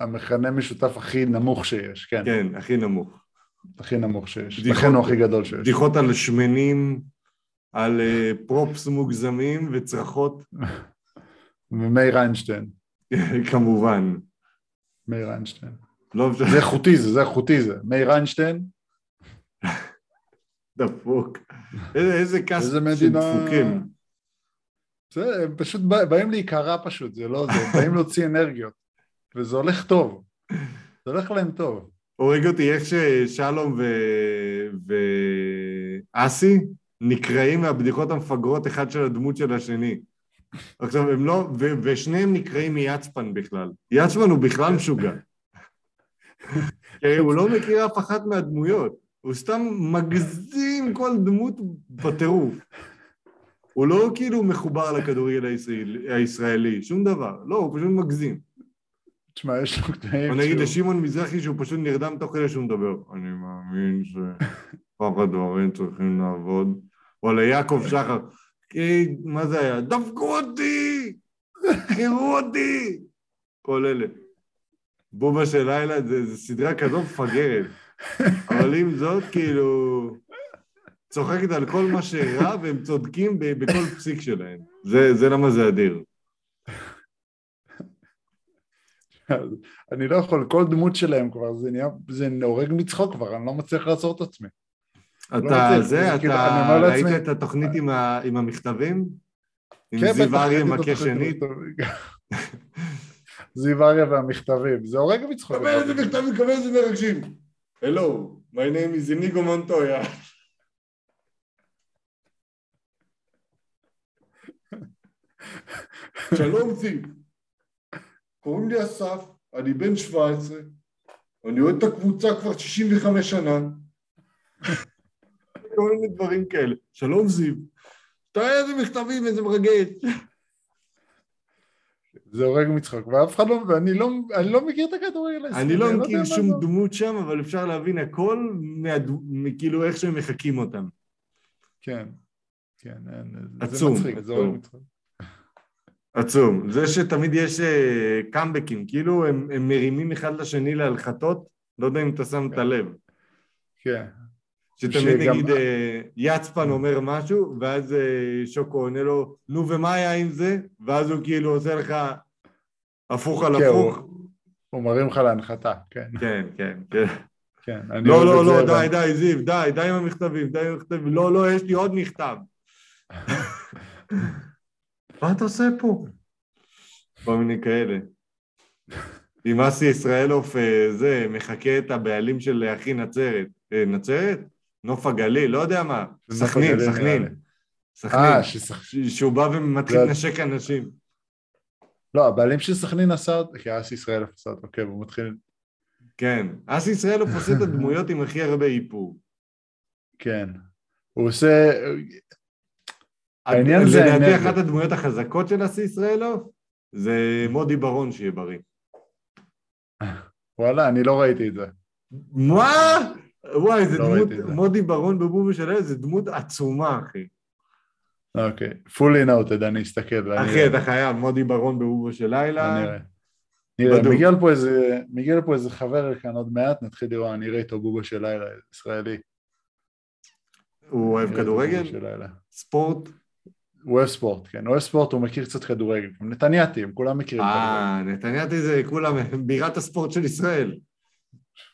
המכנה משותף הכי נמוך שיש, כן. כן, הכי נמוך. הכי נמוך שיש, לכן הוא הכי גדול שיש. בדיחות על שמנים, על uh, פרופס מוגזמים וצרחות. ומאיר איינשטיין. [laughs] כמובן. מאיר איינשטיין. לא זה איכותי זה, זה איכותי זה. מאיר איינשטיין. דפוק. איזה כס של דפוקים. זה, הם פשוט באים להיקרע פשוט, זה לא זה, באים להוציא אנרגיות. וזה הולך טוב. זה הולך להם טוב. הורג אותי איך ששלום ואסי נקראים מהבדיחות המפגרות אחד של הדמות של השני. עכשיו הם לא, ו, ושניהם נקראים מיצפן בכלל. יצפן הוא בכלל משוגע. [laughs] הוא לא מכיר אף אחת מהדמויות, הוא סתם מגזים כל דמות בטירוף. הוא לא כאילו מחובר לכדורגל הישראלי, שום דבר. לא, הוא פשוט מגזים. תשמע, יש לו קטעים... או נגיד לשמעון מזרחי שהוא פשוט נרדם תוך כדי שהוא מדבר. אני מאמין שפחד דברים צריכים לעבוד. או ליעקב שחר. מה זה היה? דפקו אותי! חירו אותי! כל אלה. בובה של לילה זה, סדרה כזאת מפגרת. אבל עם זאת, כאילו... צוחקת על כל מה שרע, והם צודקים בכל פסיק שלהם. זה למה זה אדיר. אני לא יכול, כל דמות שלהם כבר, זה נהיה, זה הורג מצחוק כבר, אני לא מצליח לעצור את עצמי. אתה, לא זה, אתה כאילו, ראית את התוכנית עם, ה, עם המכתבים? עם כן, זיו אריה מכה שנית. [laughs] זיו אריה והמכתבים, זה הורג מצחוק. קבל איזה מכתבים, קבל איזה מרגשים. Hello, my name is Inigo Montoya. [laughs] שלום זיו, קוראים לי אסף, אני בן 17, אני אוהד את הקבוצה כבר 65 שנה. [laughs] כל מיני דברים כאלה. שלום זיו, תראה איזה מכתבים, איזה מרגש. זה הורג מצחוק, ואף אחד לא, ואני לא, אני לא מכיר את הכדורגל הישראלי. אני לא יודע מכיר שום. דמות שם, אבל אפשר להבין הכל מהדו- מכאילו איך שהם מחקים אותם. כן, כן, אין, זה מצחיק, זה. הורג מצחוק. עצום. זה שתמיד יש אה, קאמבקים, כאילו הם, הם מרימים אחד לשני להלחתות, לא יודע אם אתה שם את הלב. כן, שתמיד שגם- נגיד אה, יצפן אומר משהו, ואז אה, שוקו עונה לו, נו ומה היה עם זה? ואז הוא כאילו עושה לך הפוך על כן, הפוך. הוא- הוא מרים לך להנחתה, כן, כן, כן, כן. כן. אני לא, לא, לא, די, די, זיו, די, די עם המכתבים, די עם המכתבים. לא, לא, יש לי עוד מכתב. [laughs] מה אתה עושה פה? כל מיני כאלה. עם אסי ישראלוף, אה, זה, מחקה את הבעלים של אחי נצרת. אה, נצרת? נוף הגליל, לא יודע מה. סכנין, סכנין. סכנין. אה, שהוא בא ומתחיל לא. לנשק אנשים. לא, הבעלים של סכנין עשה אותו, כי אס ישראל עשה אותו, כן, הוא מתחיל, כן. אסי ישראלוף עושה את הדמויות עם הכי הרבה איפור. כן. הוא עושה, העניין זה לדעתי האנרגיה. אחת הדמויות החזקות של אסי ישראלוף זה מודי ברון שיהיה בריא. וואלה, אני לא ראיתי את זה. מה? וואי, זה לא דמות. מודי ברון בבובי של הילד, זה דמות עצומה, אחי. אוקיי, fully noted, אני אסתכל. אחי, אתה חייב, מודי ברון בבובי של לילה. אני אראה. נראה. מגיע לפה איזה, מגיע לפה איזה חבר כאן עוד מעט, נתחיל לראות, אני אראה איתו בובה של לילה, ישראלי. הוא אוהב כדורגל? ספורט? הוא אוהב ספורט, כן, אוהב ספורט, הוא מכיר קצת כדורגל. הם נתניאתים, כולם מכירים. אה, נתניאתי זה כולם בירת הספורט של ישראל.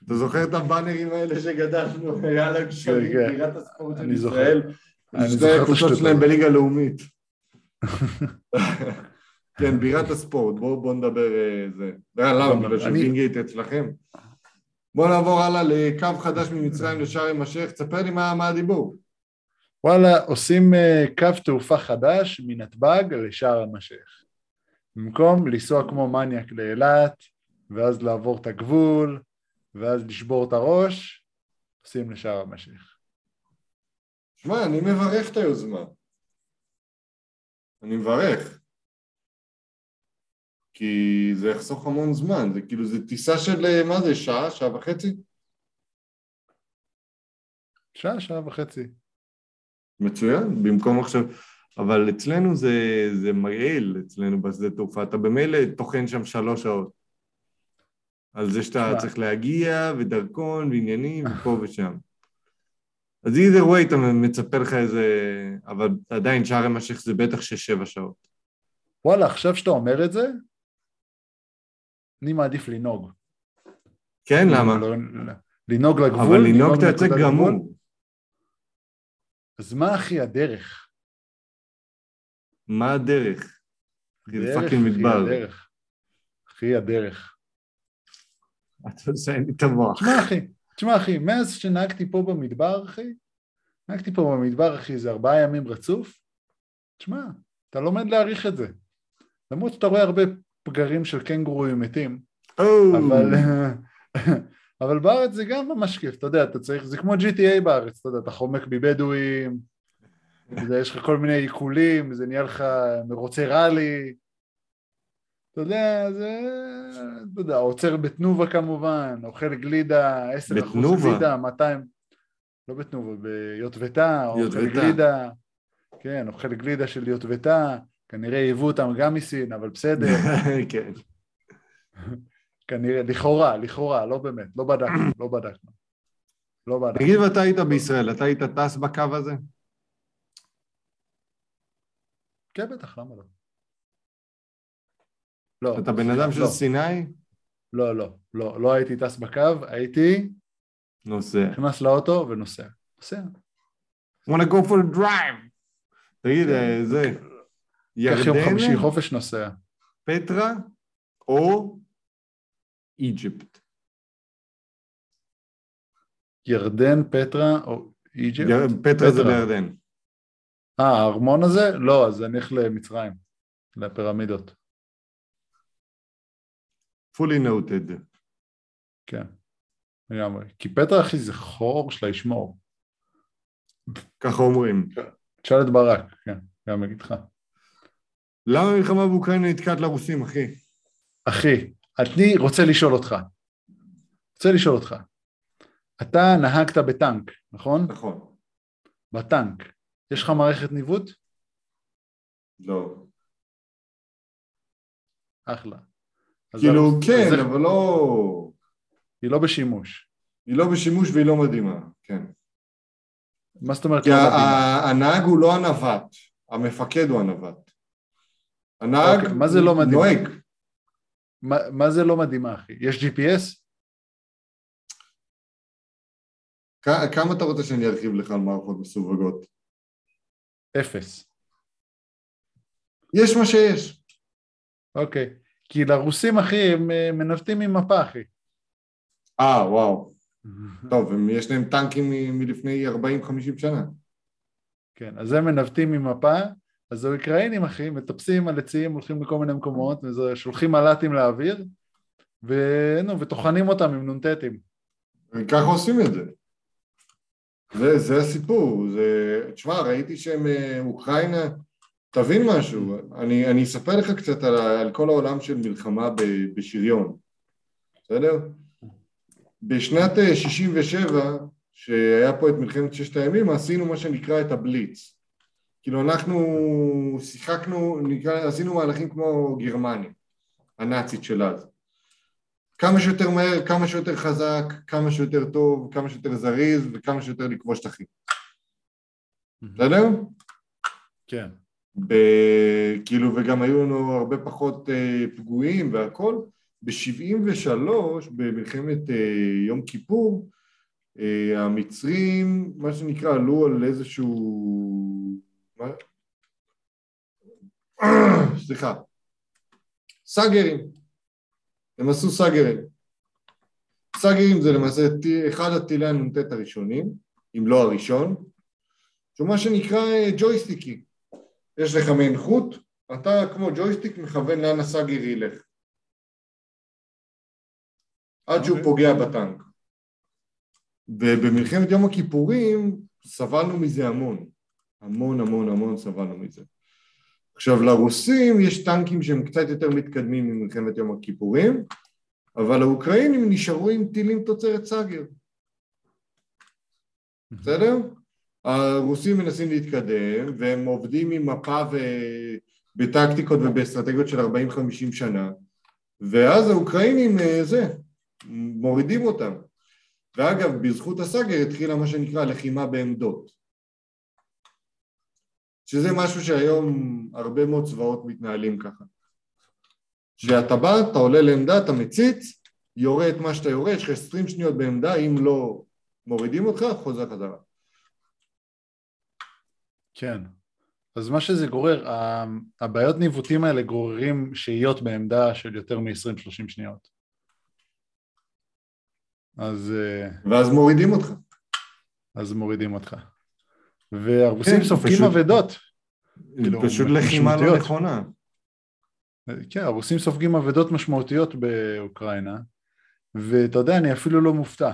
אתה זוכר את הבאנרים האלה שגדלנו, היה להם שרים, כן. בירת הספורט של. ישראל? אני זוכר את הקבוצות שלהם. בליגה לאומית. [laughs] כן, בירת הספורט, בואו בוא נדבר אה, זה. למה? בגלל שווינגייט אצלכם? בואו נעבור הלאה לקו חדש ממצרים לשארם א-שייח, תספר לי מה הדיבור. וואלה, עושים אה, קו תעופה חדש מנתב"ג לשארם א-שייח. במקום לנסוע כמו מניאק לאילת, ואז לעבור את הגבול, ואז לשבור את הראש, עושים לשארם א-שייח. שמע, אני מברך את היוזמה. אני מברך. כי זה יחסוך המון זמן, זה כאילו, זה טיסה של, אה, מה זה, שעה, שעה וחצי? שעה, שעה וחצי. מצוין, במקום עכשיו... אבל אצלנו זה, זה מגעיל, אצלנו בשדה תעופה, אתה במילא טוחן שם שלוש שעות. על זה שאתה. צריך להגיע, ודרכון, ועניינים, ופה ושם. אז either way אתה מצפה לך איזה... אבל עדיין שארם א-שייח זה בטח שש-שבע שעות. וואלה, עכשיו שאתה אומר את זה, אני מעדיף לנהוג. כן, למה? לא, לנהוג לגבול. אבל לנהוג אתה יוצא. גמור. אז מה אחי הדרך? מה הדרך? דרך, פאקינג אחי, מדבר. הדרך. אחי, הדרך. אתה עושה לי את המוח. תשמע אחי, תשמע אחי, מאז שנהגתי פה במדבר אחי, נהגתי פה במדבר אחי איזה ארבעה ימים רצוף, תשמע, אתה לומד להעריך את זה. למרות שאתה רואה הרבה פגרים של קנגורואים מתים, אבל, אבל בארץ זה גם ממש כיף, אתה יודע, אתה צריך, זה כמו GTA בארץ, אתה יודע, אתה חומק מבדואים, יש לך כל מיני עיקולים, זה נהיה לך מרוצי ראלי, אתה יודע, זה, אתה יודע, עוצר בתנובה כמובן, אוכל גלידה, 10% בתנובה? גלידה, 200, לא בתנובה, ביוטבתה, אוכל. גלידה, כן, אוכל גלידה של יוטבתה, כנראה ייבאו אותם גם מסין, אבל בסדר, [laughs] כן. כנראה, לכאורה, לכאורה, לא באמת, לא בדקנו, לא בדקנו. לא בדקנו. תגיד, ואתה היית בישראל, אתה היית טס בקו הזה? כן, בטח, למה לא? לא. אתה בן אדם של לא, סיני? לא, לא, לא, לא הייתי טס בקו, הייתי נוסע. נכנס לאוטו ונוסע. נוסע. wanna go for a drive. תגיד, כן. אה, זה, יום חמישי ירדן, חופש נוסע. פטרה או איג'פט. ירדן, פטרה או איג'פט? יר- פטרה זה בירדן. אה, הארמון הזה? לא, אז אני אלך למצרים, לפירמידות. fully noted. כן, לגמרי. כי פטרה, אחי, זה חור שלה ישמור. ככה אומרים. תשאל את ברק, כן, גם אגיד לך. למה המלחמה באוקראינה נתקעת לרוסים, אחי? אחי, אני רוצה לשאול אותך. רוצה לשאול אותך. אתה נהגת בטנק, נכון? נכון. בטנק. יש לך מערכת ניווט? לא. אחלה. אז כאילו, אז כן, איך- אבל לא... היא לא בשימוש. היא לא בשימוש והיא לא מדהימה, כן. מה זאת אומרת כי לא ה- הנהג הוא לא הנווט, המפקד הוא הנווט. הנהג אוקיי, מה זה לא מדהימה? נוהג. מה, מה זה לא מדהימה, אחי? יש GPS? כ- כמה אתה רוצה שאני ארחיב לך על מערכות מסווגות? אפס. יש מה שיש. אוקיי. כי לרוסים, אחי, הם אה, מנווטים עם מפה, אחי. אה, וואו. [laughs] טוב, הם- יש להם טנקים מ- מלפני 40-50 שנה. כן, אז הם מנווטים עם מפה, אז האוקראינים, אחי, מטפסים על עצים, הולכים לכל מיני מקומות, ושולחים מל"טים לאוויר, ונו, וטוחנים אותם עם נ"טים. ככה עושים את זה. זה, זה הסיפור. זה... תשמע, ראיתי שהם אה, אוקראינה... תבין משהו, אני, אני אספר לך קצת על, על כל העולם של מלחמה ב, בשריון, בסדר? בשנת אה, 67, שהיה פה את מלחמת ששת הימים, עשינו מה שנקרא את הבליץ. כאילו אנחנו שיחקנו, נקרא, עשינו מהלכים כמו גרמניה, הנאצית של אז. כמה שיותר מהר, כמה שיותר חזק, כמה שיותר טוב, כמה שיותר זריז וכמה שיותר לכבוש שטחים. בסדר? כן. ב- כאילו, וגם היו לנו הרבה פחות אה, פיגועים והכל. ב-73, במלחמת אה, יום כיפור, אה, המצרים, מה שנקרא, עלו על איזשהו... [clears throat] סליחה. סאגרים. הם עשו סאגרים. סאגרים זה למעשה אחד הטילי הנ"ט הראשונים, אם לא הראשון, שהוא מה שנקרא אה, ג'ויסטיקי. יש לך מעין חוט, אתה כמו ג'ויסטיק מכוון לאן הסאגר ילך. עד שהוא אוקיי. פוגע בטנק. ובמלחמת יום הכיפורים סבלנו מזה המון. המון המון המון סבלנו מזה. עכשיו לרוסים יש טנקים שהם קצת יותר מתקדמים ממלחמת יום הכיפורים, אבל האוקראינים נשארו עם טילים תוצרת סאגר. בסדר? הרוסים מנסים להתקדם והם עובדים עם מפה ו... בטקטיקות ובאסטרטגיות של 40-50 שנה ואז האוקראינים אה, זה, מורידים אותם ואגב בזכות הסאגר התחילה מה שנקרא לחימה בעמדות שזה משהו שהיום הרבה מאוד צבאות מתנהלים ככה שאתה בא, אתה עולה לעמדה, אתה מציץ, יורה את מה שאתה יורה, יש לך 20 שניות בעמדה, אם לא מורידים אותך, חוזר חזרה. כן. אז מה שזה גורר, הבעיות ניווטים האלה גוררים שהיות בעמדה של יותר מ-20-30 שניות. אז, אה, ואז מורידים אותך. אז מורידים אותך. והרוסים כן, סופגים פשוט- אבדות. כאילו, פשוט לחימה לא. נכונה. כן, הרוסים סופגים אבדות משמעותיות באוקראינה, ואתה יודע, אני אפילו לא מופתע.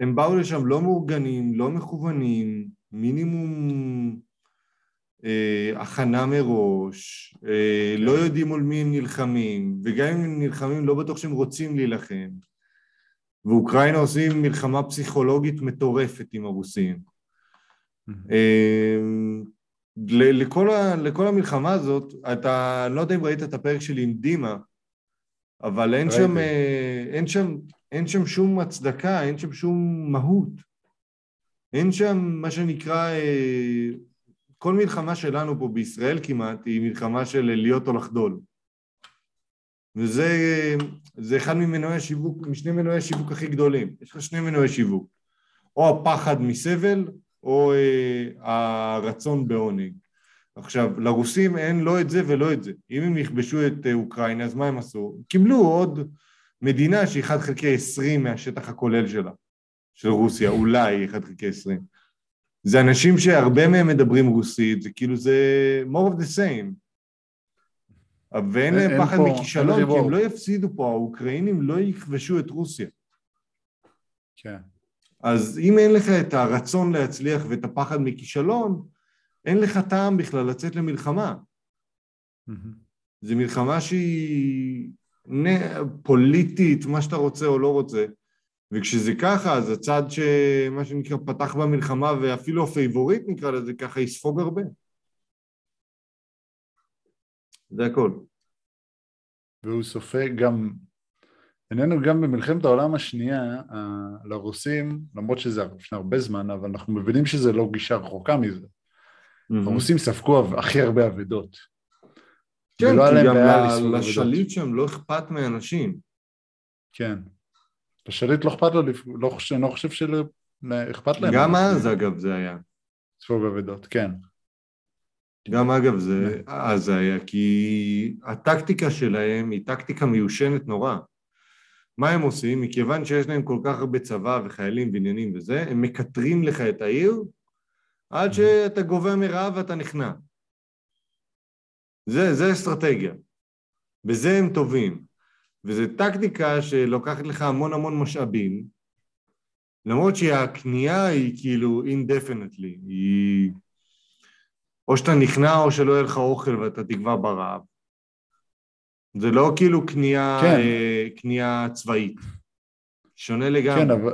הם באו לשם לא מאורגנים, לא מכוונים, מינימום אה, הכנה מראש, אה, לא יודעים מול מי הם נלחמים, וגם אם הם נלחמים לא בטוח שהם רוצים להילחם. ואוקראינה עושים מלחמה פסיכולוגית מטורפת עם הרוסים. אה, ל- לכל, ה, לכל המלחמה הזאת, אתה, אני לא יודע אם ראית את הפרק שלי עם דימה, אבל אין שם. אה, אין שם, אין שם שום הצדקה, אין שם שום מהות. אין שם מה שנקרא, אה, כל מלחמה שלנו פה בישראל כמעט היא מלחמה של להיות או לחדול. וזה זה אחד ממנועי השיווק, משני מנועי השיווק הכי גדולים. יש לך שני מנועי שיווק. או הפחד מסבל, או אה, הרצון בעונג. עכשיו, לרוסים אין לא את זה ולא את זה. אם הם יכבשו את אה, אוקראינה, אז מה הם עשו? קיבלו עוד מדינה שהיא 1 חלקי 20 מהשטח הכולל שלה, של רוסיה, אולי 1 חלקי 20. זה אנשים שהרבה מהם מדברים רוסית, זה כאילו זה more of the same. ואין להם פחד מכישלון, כי הם לא יפסידו פה, האוקראינים לא יכבשו את רוסיה. כן. אז אם אין לך את הרצון להצליח ואת הפחד מכישלון, אין לך טעם בכלל לצאת למלחמה. זו מלחמה שהיא פוליטית, מה שאתה רוצה או לא רוצה, וכשזה ככה, אז הצד שמה שנקרא פתח במלחמה, ואפילו ה favorite נקרא לזה ככה, יספוג הרבה. זה הכל. והוא סופג גם, ראינו גם במלחמת העולם השנייה, לרוסים, למרות שזה לפני הרבה זמן, אבל אנחנו מבינים שזה לא גישה רחוקה מזה. Mm-hmm. הרוסים ספגו הכי הרבה אבדות. כן, כי גם לשליט שם לא אכפת מאנשים. כן. לשליט לא אכפת לו, לא חושב, אני לא חושב שאכפת להם. גם אז אגב זה היה. ספוג אבדות, כן. גם אגב זה, אז היה, כי הטקטיקה שלהם היא טקטיקה מיושנת נורא. מה הם עושים? מכיוון שיש להם כל כך הרבה צבא וחיילים ועניינים וזה, הם מקטרים לך את העיר עד שאתה גובה מרעב ואתה נכנע. זה, זה אסטרטגיה. בזה הם טובים. וזו טקטיקה שלוקחת לך המון המון משאבים, למרות שהקנייה היא כאילו indefinitely, היא... או שאתה נכנע או שלא יהיה לך אוכל ואתה תגווע ברעב. זה לא כאילו קנייה, כן. אה, קנייה צבאית. שונה לגמרי. כן, אבל,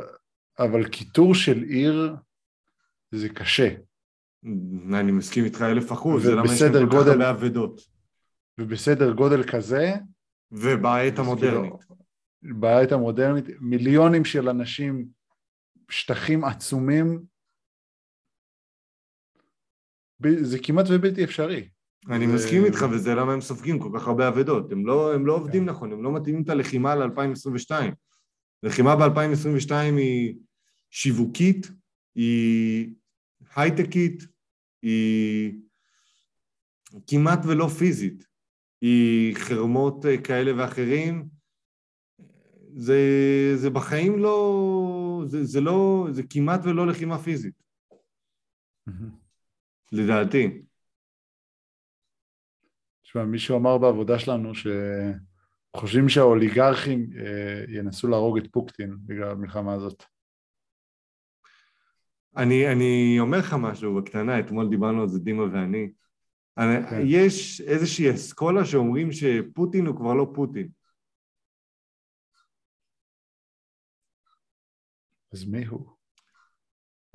אבל קיטור של עיר זה קשה. אני מסכים איתך אלף אחוז, זה למה יש להם כל כך הרבה אבדות. ובסדר גודל כזה... ובעת המודרנית. כאילו, בעת המודרנית, מיליונים של אנשים, שטחים עצומים, זה כמעט ובלתי אפשרי. אני. מסכים איתך, וזה למה הם סופגים כל כך הרבה אבדות. הם לא, הם לא עובדים. נכון, הם לא מתאימים את הלחימה ל-2022. לחימה ב-2022 היא שיווקית, היא הייטקית, היא כמעט ולא פיזית. היא חרמות אה, כאלה ואחרים. זה, זה בחיים לא, זה, זה לא, זה כמעט ולא לחימה פיזית. לדעתי. תשמע, מישהו אמר בעבודה שלנו שחושבים שהאוליגרכים אה, ינסו להרוג את פוקטין בגלל המלחמה הזאת. אני, אני אומר לך משהו בקטנה, אתמול דיברנו על זה דימה ואני. אני, כן. יש איזושהי אסכולה שאומרים שפוטין הוא כבר לא פוטין. אז מי הוא?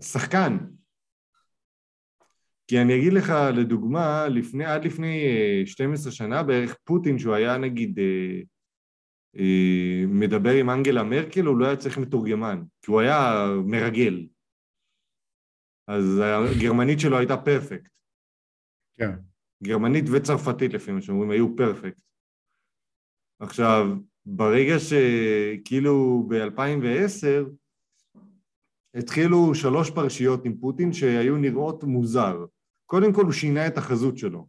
שחקן. כי אני אגיד לך, לדוגמה, לפני, עד לפני 12 אה, שנה בערך, פוטין, שהוא היה נגיד אה, אה, מדבר עם אנגלה מרקל, הוא לא היה צריך מתורגמן, כי הוא היה מרגל. אז הגרמנית שלו הייתה פרפקט. כן. גרמנית וצרפתית לפי מה שאומרים, היו פרפקט. עכשיו, ברגע שכאילו ב-2010 התחילו שלוש פרשיות עם פוטין שהיו נראות מוזר. קודם כל הוא שינה את החזות שלו.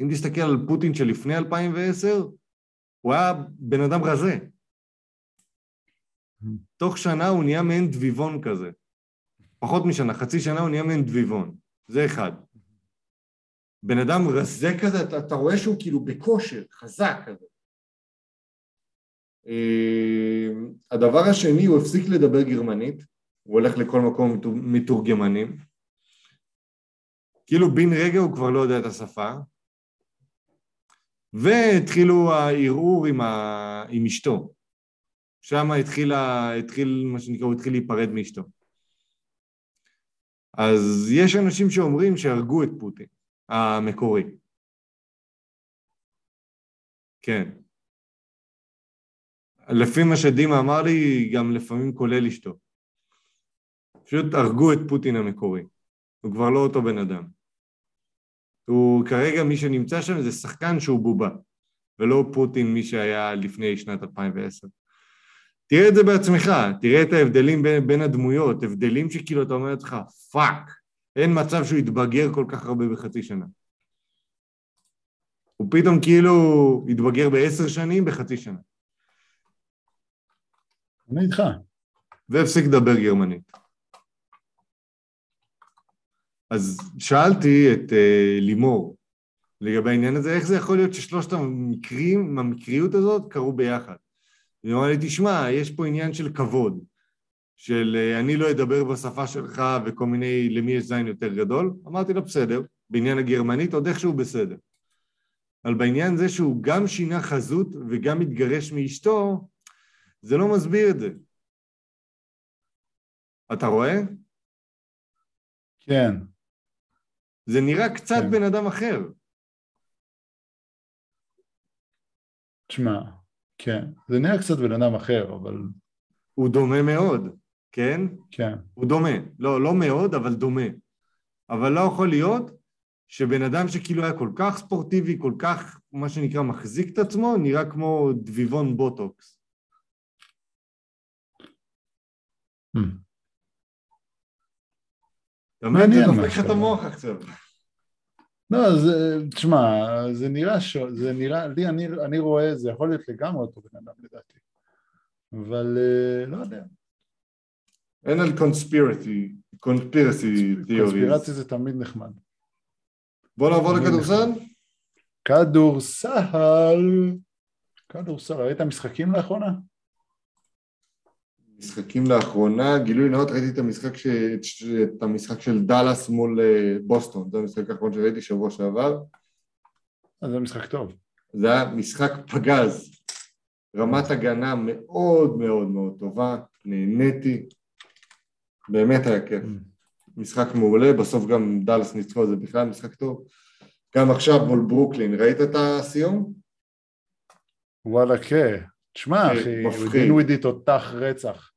אם תסתכל על פוטין של לפני 2010, הוא היה בן אדם רזה. תוך שנה הוא נהיה מעין דביבון כזה. פחות משנה, חצי שנה הוא נהיה מעין דביבון. זה אחד. בן אדם רזה כזה, אתה, אתה רואה שהוא כאילו בכושר, חזק כזה. Uh, הדבר השני, הוא הפסיק לדבר גרמנית, הוא הולך לכל מקום מתורגמנים. כאילו בן רגע הוא כבר לא יודע את השפה. והתחילו הערעור עם, ה... עם אשתו. שם התחיל, התחיל, מה שנקרא, הוא התחיל להיפרד מאשתו. אז יש אנשים שאומרים שהרגו את פוטין, המקורי. כן. לפי מה שדימה אמר לי, גם לפעמים כולל אשתו. פשוט הרגו את פוטין המקורי. הוא כבר לא אותו בן אדם. הוא כרגע, מי שנמצא שם זה שחקן שהוא בובה, ולא פוטין מי שהיה לפני שנת 2010. תראה את זה בעצמך, תראה את ההבדלים בין, בין הדמויות, הבדלים שכאילו אתה אומר לעצמך, fuck, אין מצב שהוא יתבגר כל כך הרבה בחצי שנה. הוא פתאום כאילו התבגר בעשר שנים בחצי שנה. אני איתך. והפסיק לדבר גרמנית. אז שאלתי את uh, לימור לגבי העניין הזה, איך זה יכול להיות ששלושת המקרים, המקריות הזאת, קרו ביחד? היא אמרה לי, תשמע, יש פה עניין של כבוד, של uh, אני לא אדבר בשפה שלך וכל מיני, למי יש זין יותר גדול. אמרתי לו, בסדר, בעניין הגרמנית עוד איכשהו בסדר. אבל בעניין זה שהוא גם שינה חזות וגם התגרש מאשתו, זה לא מסביר את זה. אתה רואה? כן. זה נראה קצת כן. בן אדם אחר. תשמע, כן. זה נראה קצת בן אדם אחר, אבל הוא דומה מאוד, כן? כן. הוא דומה. לא, לא מאוד, אבל דומה. אבל לא יכול להיות שבן אדם שכאילו היה כל כך ספורטיבי, כל כך, מה שנקרא, מחזיק את עצמו, נראה כמו דביבון בוטוקס. Hmm. אתה מבין? זה דופק לך את המוח עכשיו. לא, זה, תשמע, זה נראה, ש... זה נראה, לי, אני, אני רואה, זה יכול להיות לגמרי אותו בן אדם לדעתי, אבל אה, לא יודע, אין על קונספירטי, קונספירסי תיאוריז. קונספירציה זה תמיד נחמד. בוא נעבור לכדורסל? כדורסל, כדורסל, ראית משחקים לאחרונה? משחקים לאחרונה, גילוי נאות, ראיתי את המשחק, ש... את המשחק של דאלאס מול אה, בוסטון, זה המשחק האחרון שראיתי שבוע שעבר. אז זה משחק טוב. זה היה משחק פגז, רמת הגנה מאוד מאוד מאוד טובה, נהניתי, באמת היה כיף. משחק מעולה, בסוף גם דאלאס ניצחו, זה בכלל משחק טוב. גם עכשיו מול ברוקלין, ראית את הסיום? וואלה, כן. תשמע, אה, אחי, מפחיד. דינווידי תותח רצח.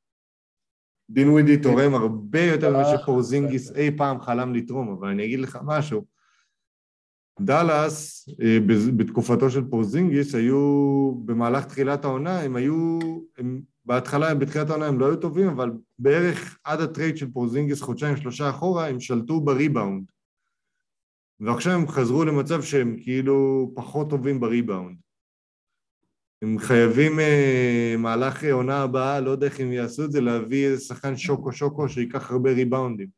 דינווידי תורם הרבה יותר ממה אה, שפורזינגיס אי פעם חלם לתרום, אבל אני אגיד לך משהו. דאלאס, אה, בתקופתו של פורזינגיס, היו, במהלך תחילת העונה, הם היו, הם, בהתחלה, בתחילת העונה הם לא היו טובים, אבל בערך עד ה trade של פורזינגיס, חודשיים, שלושה אחורה, הם שלטו בריבאונד. ועכשיו הם חזרו למצב שהם כאילו פחות טובים בריבאונד. הם חייבים אה, מהלך עונה הבאה, לא יודע איך הם יעשו את זה, להביא איזה שחקן שוקו שוקו שייקח הרבה ריבאונדים.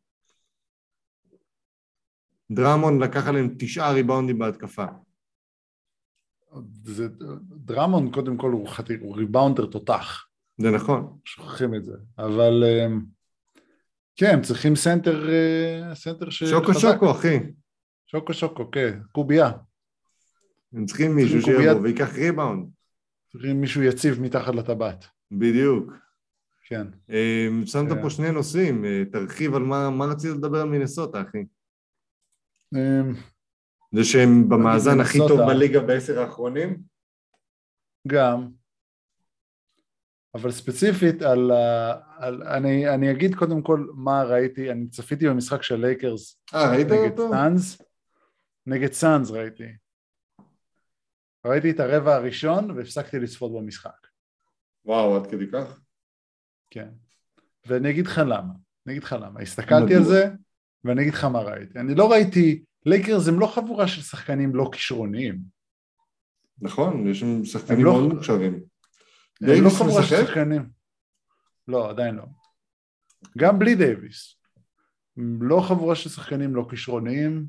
דרמון לקח עליהם תשעה ריבאונדים בהתקפה. זה, דרמון קודם כל הוא, חתיר, הוא ריבאונדר תותח, זה נכון. שוכחים את זה, אבל אה, כן, הם צריכים סנטר, אה, סנטר ש... שוקו. שוקו, אחי. שוקו שוקו, כן, קובייה. הם צריכים מישהו שיבוא ויקח ריבאונד. צריכים מישהו יציב מתחת לטבעת, בדיוק. כן. אה, שמת כן. פה שני נושאים, אה, תרחיב על מה, מה רצית לדבר על מינסוטה, אחי. אה, זה שהם במאזן הכי טוב. בליגה בעשר האחרונים? גם, אבל ספציפית על, ה- על אני, אני אגיד קודם כל מה ראיתי, אני צפיתי במשחק של לייקרס אה, ראית נגד אותו? סאנס, נגד סאנס ראיתי. ראיתי את הרבע הראשון והפסקתי לצפות במשחק, וואו, עד כדי כך? כן. ואני אגיד לך למה, אני אגיד לך למה, הסתכלתי? על זה ואני אגיד לך מה ראיתי. אני לא ראיתי, לייקרס הם לא חבורה של שחקנים לא כישרוניים, נכון, יש שם שחקנים לא- מאוד מוכשרים. הם לא חבורה של? שחקנים. לא, עדיין לא. גם בלי דייוויס. הם לא חבורה של שחקנים לא כישרוניים,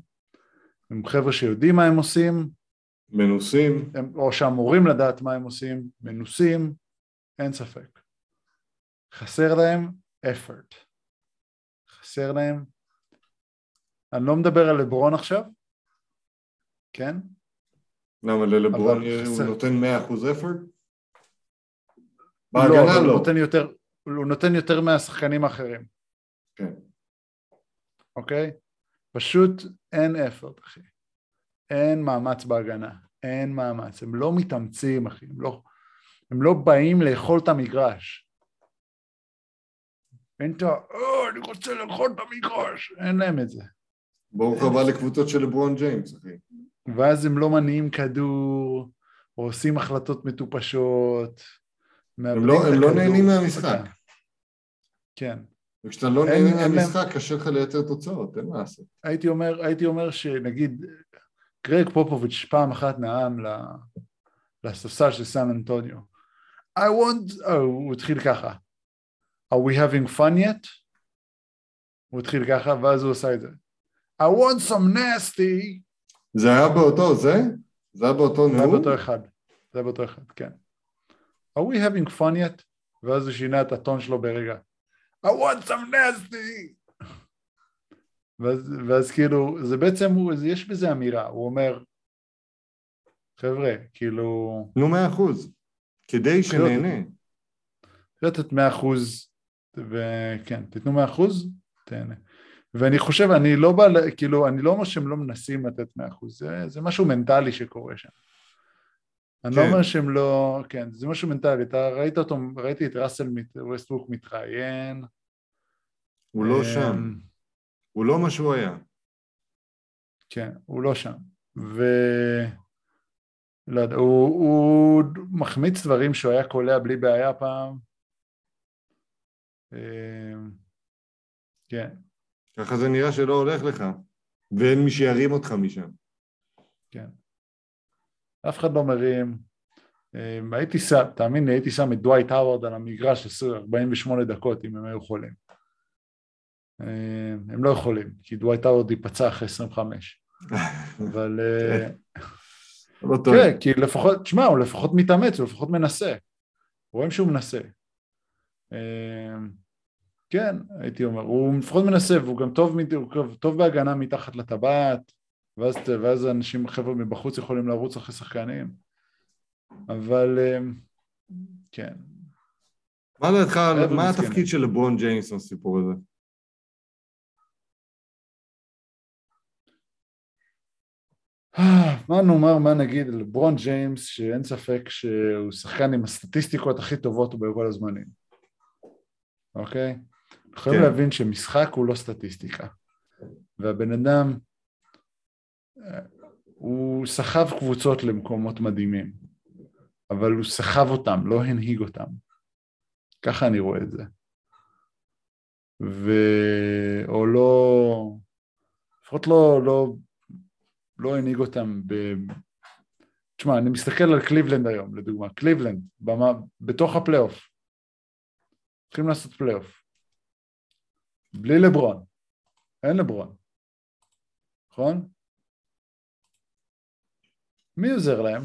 הם חבר'ה שיודעים מה הם עושים, מנוסים. הם, או שאמורים לדעת מה הם עושים, מנוסים, אין ספק. חסר להם effort. חסר להם, אני לא מדבר על לברון עכשיו, כן? למה ללברון הוא. נותן 100% effort? לא, בהגנה הוא לא. נותן יותר, הוא נותן יותר מהשחקנים האחרים, כן. אוקיי? פשוט אין effort, אחי. אין מאמץ בהגנה, אין מאמץ. הם לא מתאמצים, אחי. הם לא, הם לא באים לאכול את המגרש. אין את ה... "אה, אני רוצה לאכול את המגרש. אין להם את זה. ברוך הבא לקבוצות של לברון ג'יימס, אחי. ואז הם לא מניעים כדור, או עושים החלטות מטופשות. מאבדים לא- הם לא. נהנים מהמשחק. כן. וכשאתה לא נהנה מהמשחק, קשה לך לייצר תוצאות, אין מה לעשות. הייתי אומר, הייתי אומר שנגיד גרג פופוביץ' פעם אחת נאם לספסל של סן אנטוניו. I want, oh, הוא התחיל ככה. are we having fun yet? הוא התחיל ככה ואז הוא עשה את זה. I want some nasty. זה היה באותו זה? זה היה באותו נאום? זה היה באותו אחד. זה היה באותו אחד, כן. are we having fun yet? ואז הוא שינה את הטון שלו ברגע. I want some nasty. ואז, ואז כאילו, זה בעצם, הוא, יש בזה אמירה, הוא אומר, חבר'ה, כאילו... נו מאה אחוז, כדי שנהנה. לתת מאה אחוז, וכן, תיתנו מאה אחוז, תהנה. ואני חושב, אני לא בא, כאילו, אני לא אומר שהם לא מנסים לתת מאה אחוז, זה, זה משהו מנטלי שקורה שם. אני לא כן. לא אומר שהם לא, כן, זה משהו מנטלי, אתה ראית אותו, ראיתי את ראסל ווסטבוק מתראיין. הוא לא שם, אמ, הוא לא מה שהוא היה. כן, הוא לא שם, ו... לא יודע, הוא, הוא מחמיץ דברים שהוא היה קולע בלי בעיה פעם. אמ, כן. ככה זה נראה שלא הולך לך, ואין מי שירים אותך משם. כן. אף אחד לא מרים. אמ, הייתי שם, תאמין לי, הייתי שם את דווייט האוורד על המגרש 48 דקות אם הם היו יכולים. אמ, הם לא יכולים, כי דווייט האוורד ייפצע אחרי 25. [laughs] אבל... אה, לא כן, כי לפחות, תשמע, הוא לפחות מתאמץ, הוא לפחות מנסה. רואים שהוא מנסה. אמ, כן, הייתי אומר, הוא לפחות מנסה, והוא גם טוב, הוא טוב בהגנה מתחת לטבעת, ואז, ואז אנשים, חבר'ה מבחוץ יכולים לרוץ אחרי שחקנים, אבל כן. מה דעתך, מה התפקיד של לברון ג'יימס בסיפור הזה? מה נאמר, מה נגיד לברון ג'יימס, שאין ספק שהוא שחקן עם הסטטיסטיקות הכי טובות בכל הזמנים, אוקיי? יכולים כן. להבין שמשחק הוא לא סטטיסטיקה, והבן אדם, הוא סחב קבוצות למקומות מדהימים, אבל הוא סחב אותם, לא הנהיג אותם. ככה אני רואה את זה. ו... או לא... לפחות לא, לא, לא הנהיג אותם ב... תשמע, אני מסתכל על קליבלנד היום, לדוגמה. קליבלנד, במה, בתוך הפלייאוף. צריכים לעשות פלייאוף. בלי לברון. אין לברון. נכון? מי עוזר להם?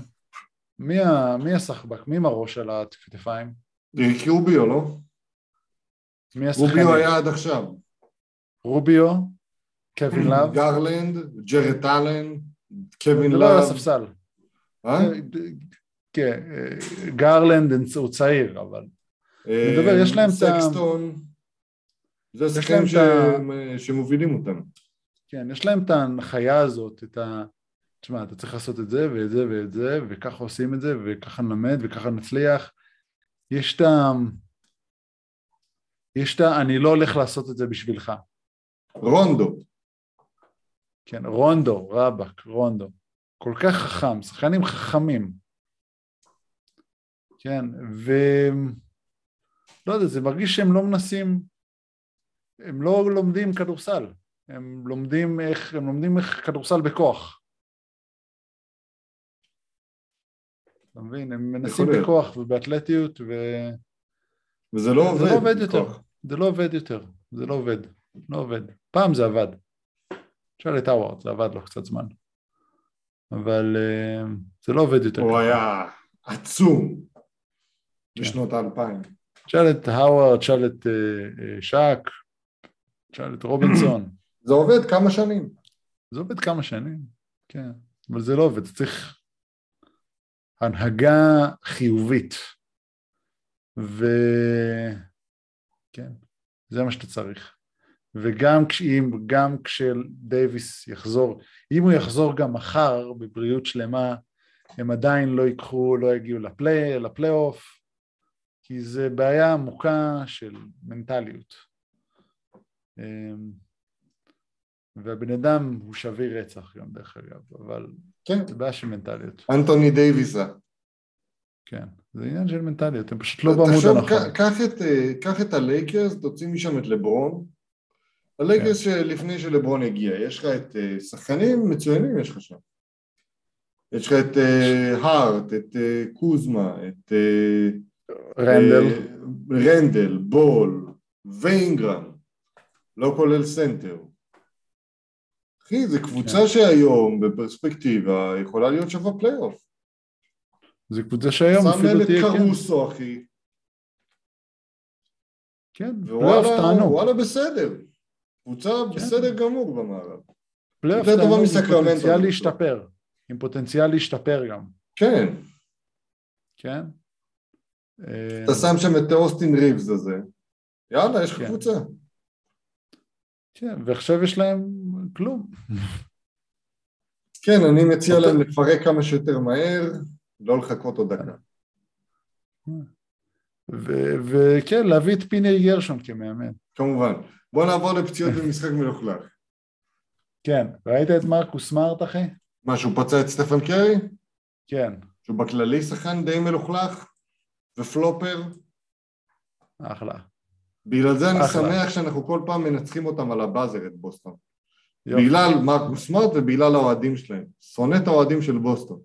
מי, ה... מי הסחבק? מי עם הראש על הכתפיים? רוביו, לא? מי השחקנים? רוביו היה עד עכשיו. רוביו, קווין לאב. גרלנד, ג'רט אלן, קווין לאב. לא על הספסל. אה? כן, גרלנד הוא צעיר, אבל... מדבר, יש להם את ה... סקסטון. זה השחקנים שמובילים אותם. כן, יש להם את ההנחיה הזאת, את ה... תשמע, אתה צריך לעשות את זה ואת זה ואת זה, וככה עושים את זה, וככה נלמד, וככה נצליח. יש את ה... יש את ה... אני לא הולך לעשות את זה בשבילך. רונדו. כן, רונדו, רבאק, רונדו. כל כך חכם, שחקנים חכמים. כן, ו... לא יודע, זה מרגיש שהם לא מנסים, הם לא לומדים כדורסל, הם לומדים איך, הם לומדים איך כדורסל בכוח. אתה מבין? הם מנסים בכוח ובאתלטיות ו... וזה לא עובד. זה לא עובד יותר. זה לא עובד יותר. זה לא עובד. לא עובד. פעם זה עבד. תשאל את האווארד, זה עבד לו קצת זמן. אבל uh, זה לא עובד יותר. הוא היה עצום כן. בשנות האלפיים. תשאל את האווארד, תשאל את uh, שאק, תשאל את רובינסון. [clears throat] זה עובד כמה שנים. זה עובד כמה שנים, כן. אבל זה לא עובד, צריך הנהגה חיובית. וכן, זה מה שאתה צריך. וגם כשאם, גם כשדייוויס יחזור, אם הוא יחזור גם מחר בבריאות שלמה, הם עדיין לא ייקחו, לא יגיעו לפליי, לפלייאוף, כי זה בעיה עמוקה של מנטליות. אמ, והבן אדם הוא שביר רצח גם דרך אגב, אבל כן. זה בעיה של מנטליות. אנטוני דייוויס. כן, זה עניין של מנטליות, הם פשוט לא בעמוד הנכון. קח את, אה, את הלייקרס, תוציא משם את לברון, הלייקרס כן. שלפני שלברון הגיע, יש לך את אה, שחקנים מצוינים יש לך שם. יש לך את אה, הארט, את אה, קוזמה, את רנדל, רנדל, בול, ואינגרם, לא כולל סנטר. אחי, זו קבוצה כן. שהיום, בפרספקטיבה, יכולה להיות שווה פלייאוף. זו קבוצה שהיום שם אפילו להם את תהיה, כן, קרוסו, אחי, כן, פלייאוף תענוג, וואלה בסדר. קבוצה כן. בסדר גמור במערב. פלייאוף יותר טובה תענוג מסקרמנטו, פוטנציאל להשתפר, עם פוטנציאל להשתפר גם, כן, כן? אה, אתה שם שם את אוסטין ריבס הזה, יאללה, יש לך כן. קבוצה. כן, ועכשיו יש להם כלום. כן, אני מציע אותו- להם לפרק כמה שיותר מהר, לא לחכות עוד דקה. וכן, להביא את פיני גרשון כמאמן. כמובן. בוא נעבור לפציעות במשחק מלוכלך. כן, ראית את מרקוס סמארט, אחי? מה, שהוא פצע את סטפן קרי? כן, שהוא בכללי שחקן די מלוכלך? ופלופר? אחלה. בגלל זה אני. שמח שאנחנו כל פעם מנצחים אותם על הבאזר את בוסטון. יופי. בגלל מרקוס סמארט ובגלל האוהדים שלהם. שונא את האוהדים של בוסטון.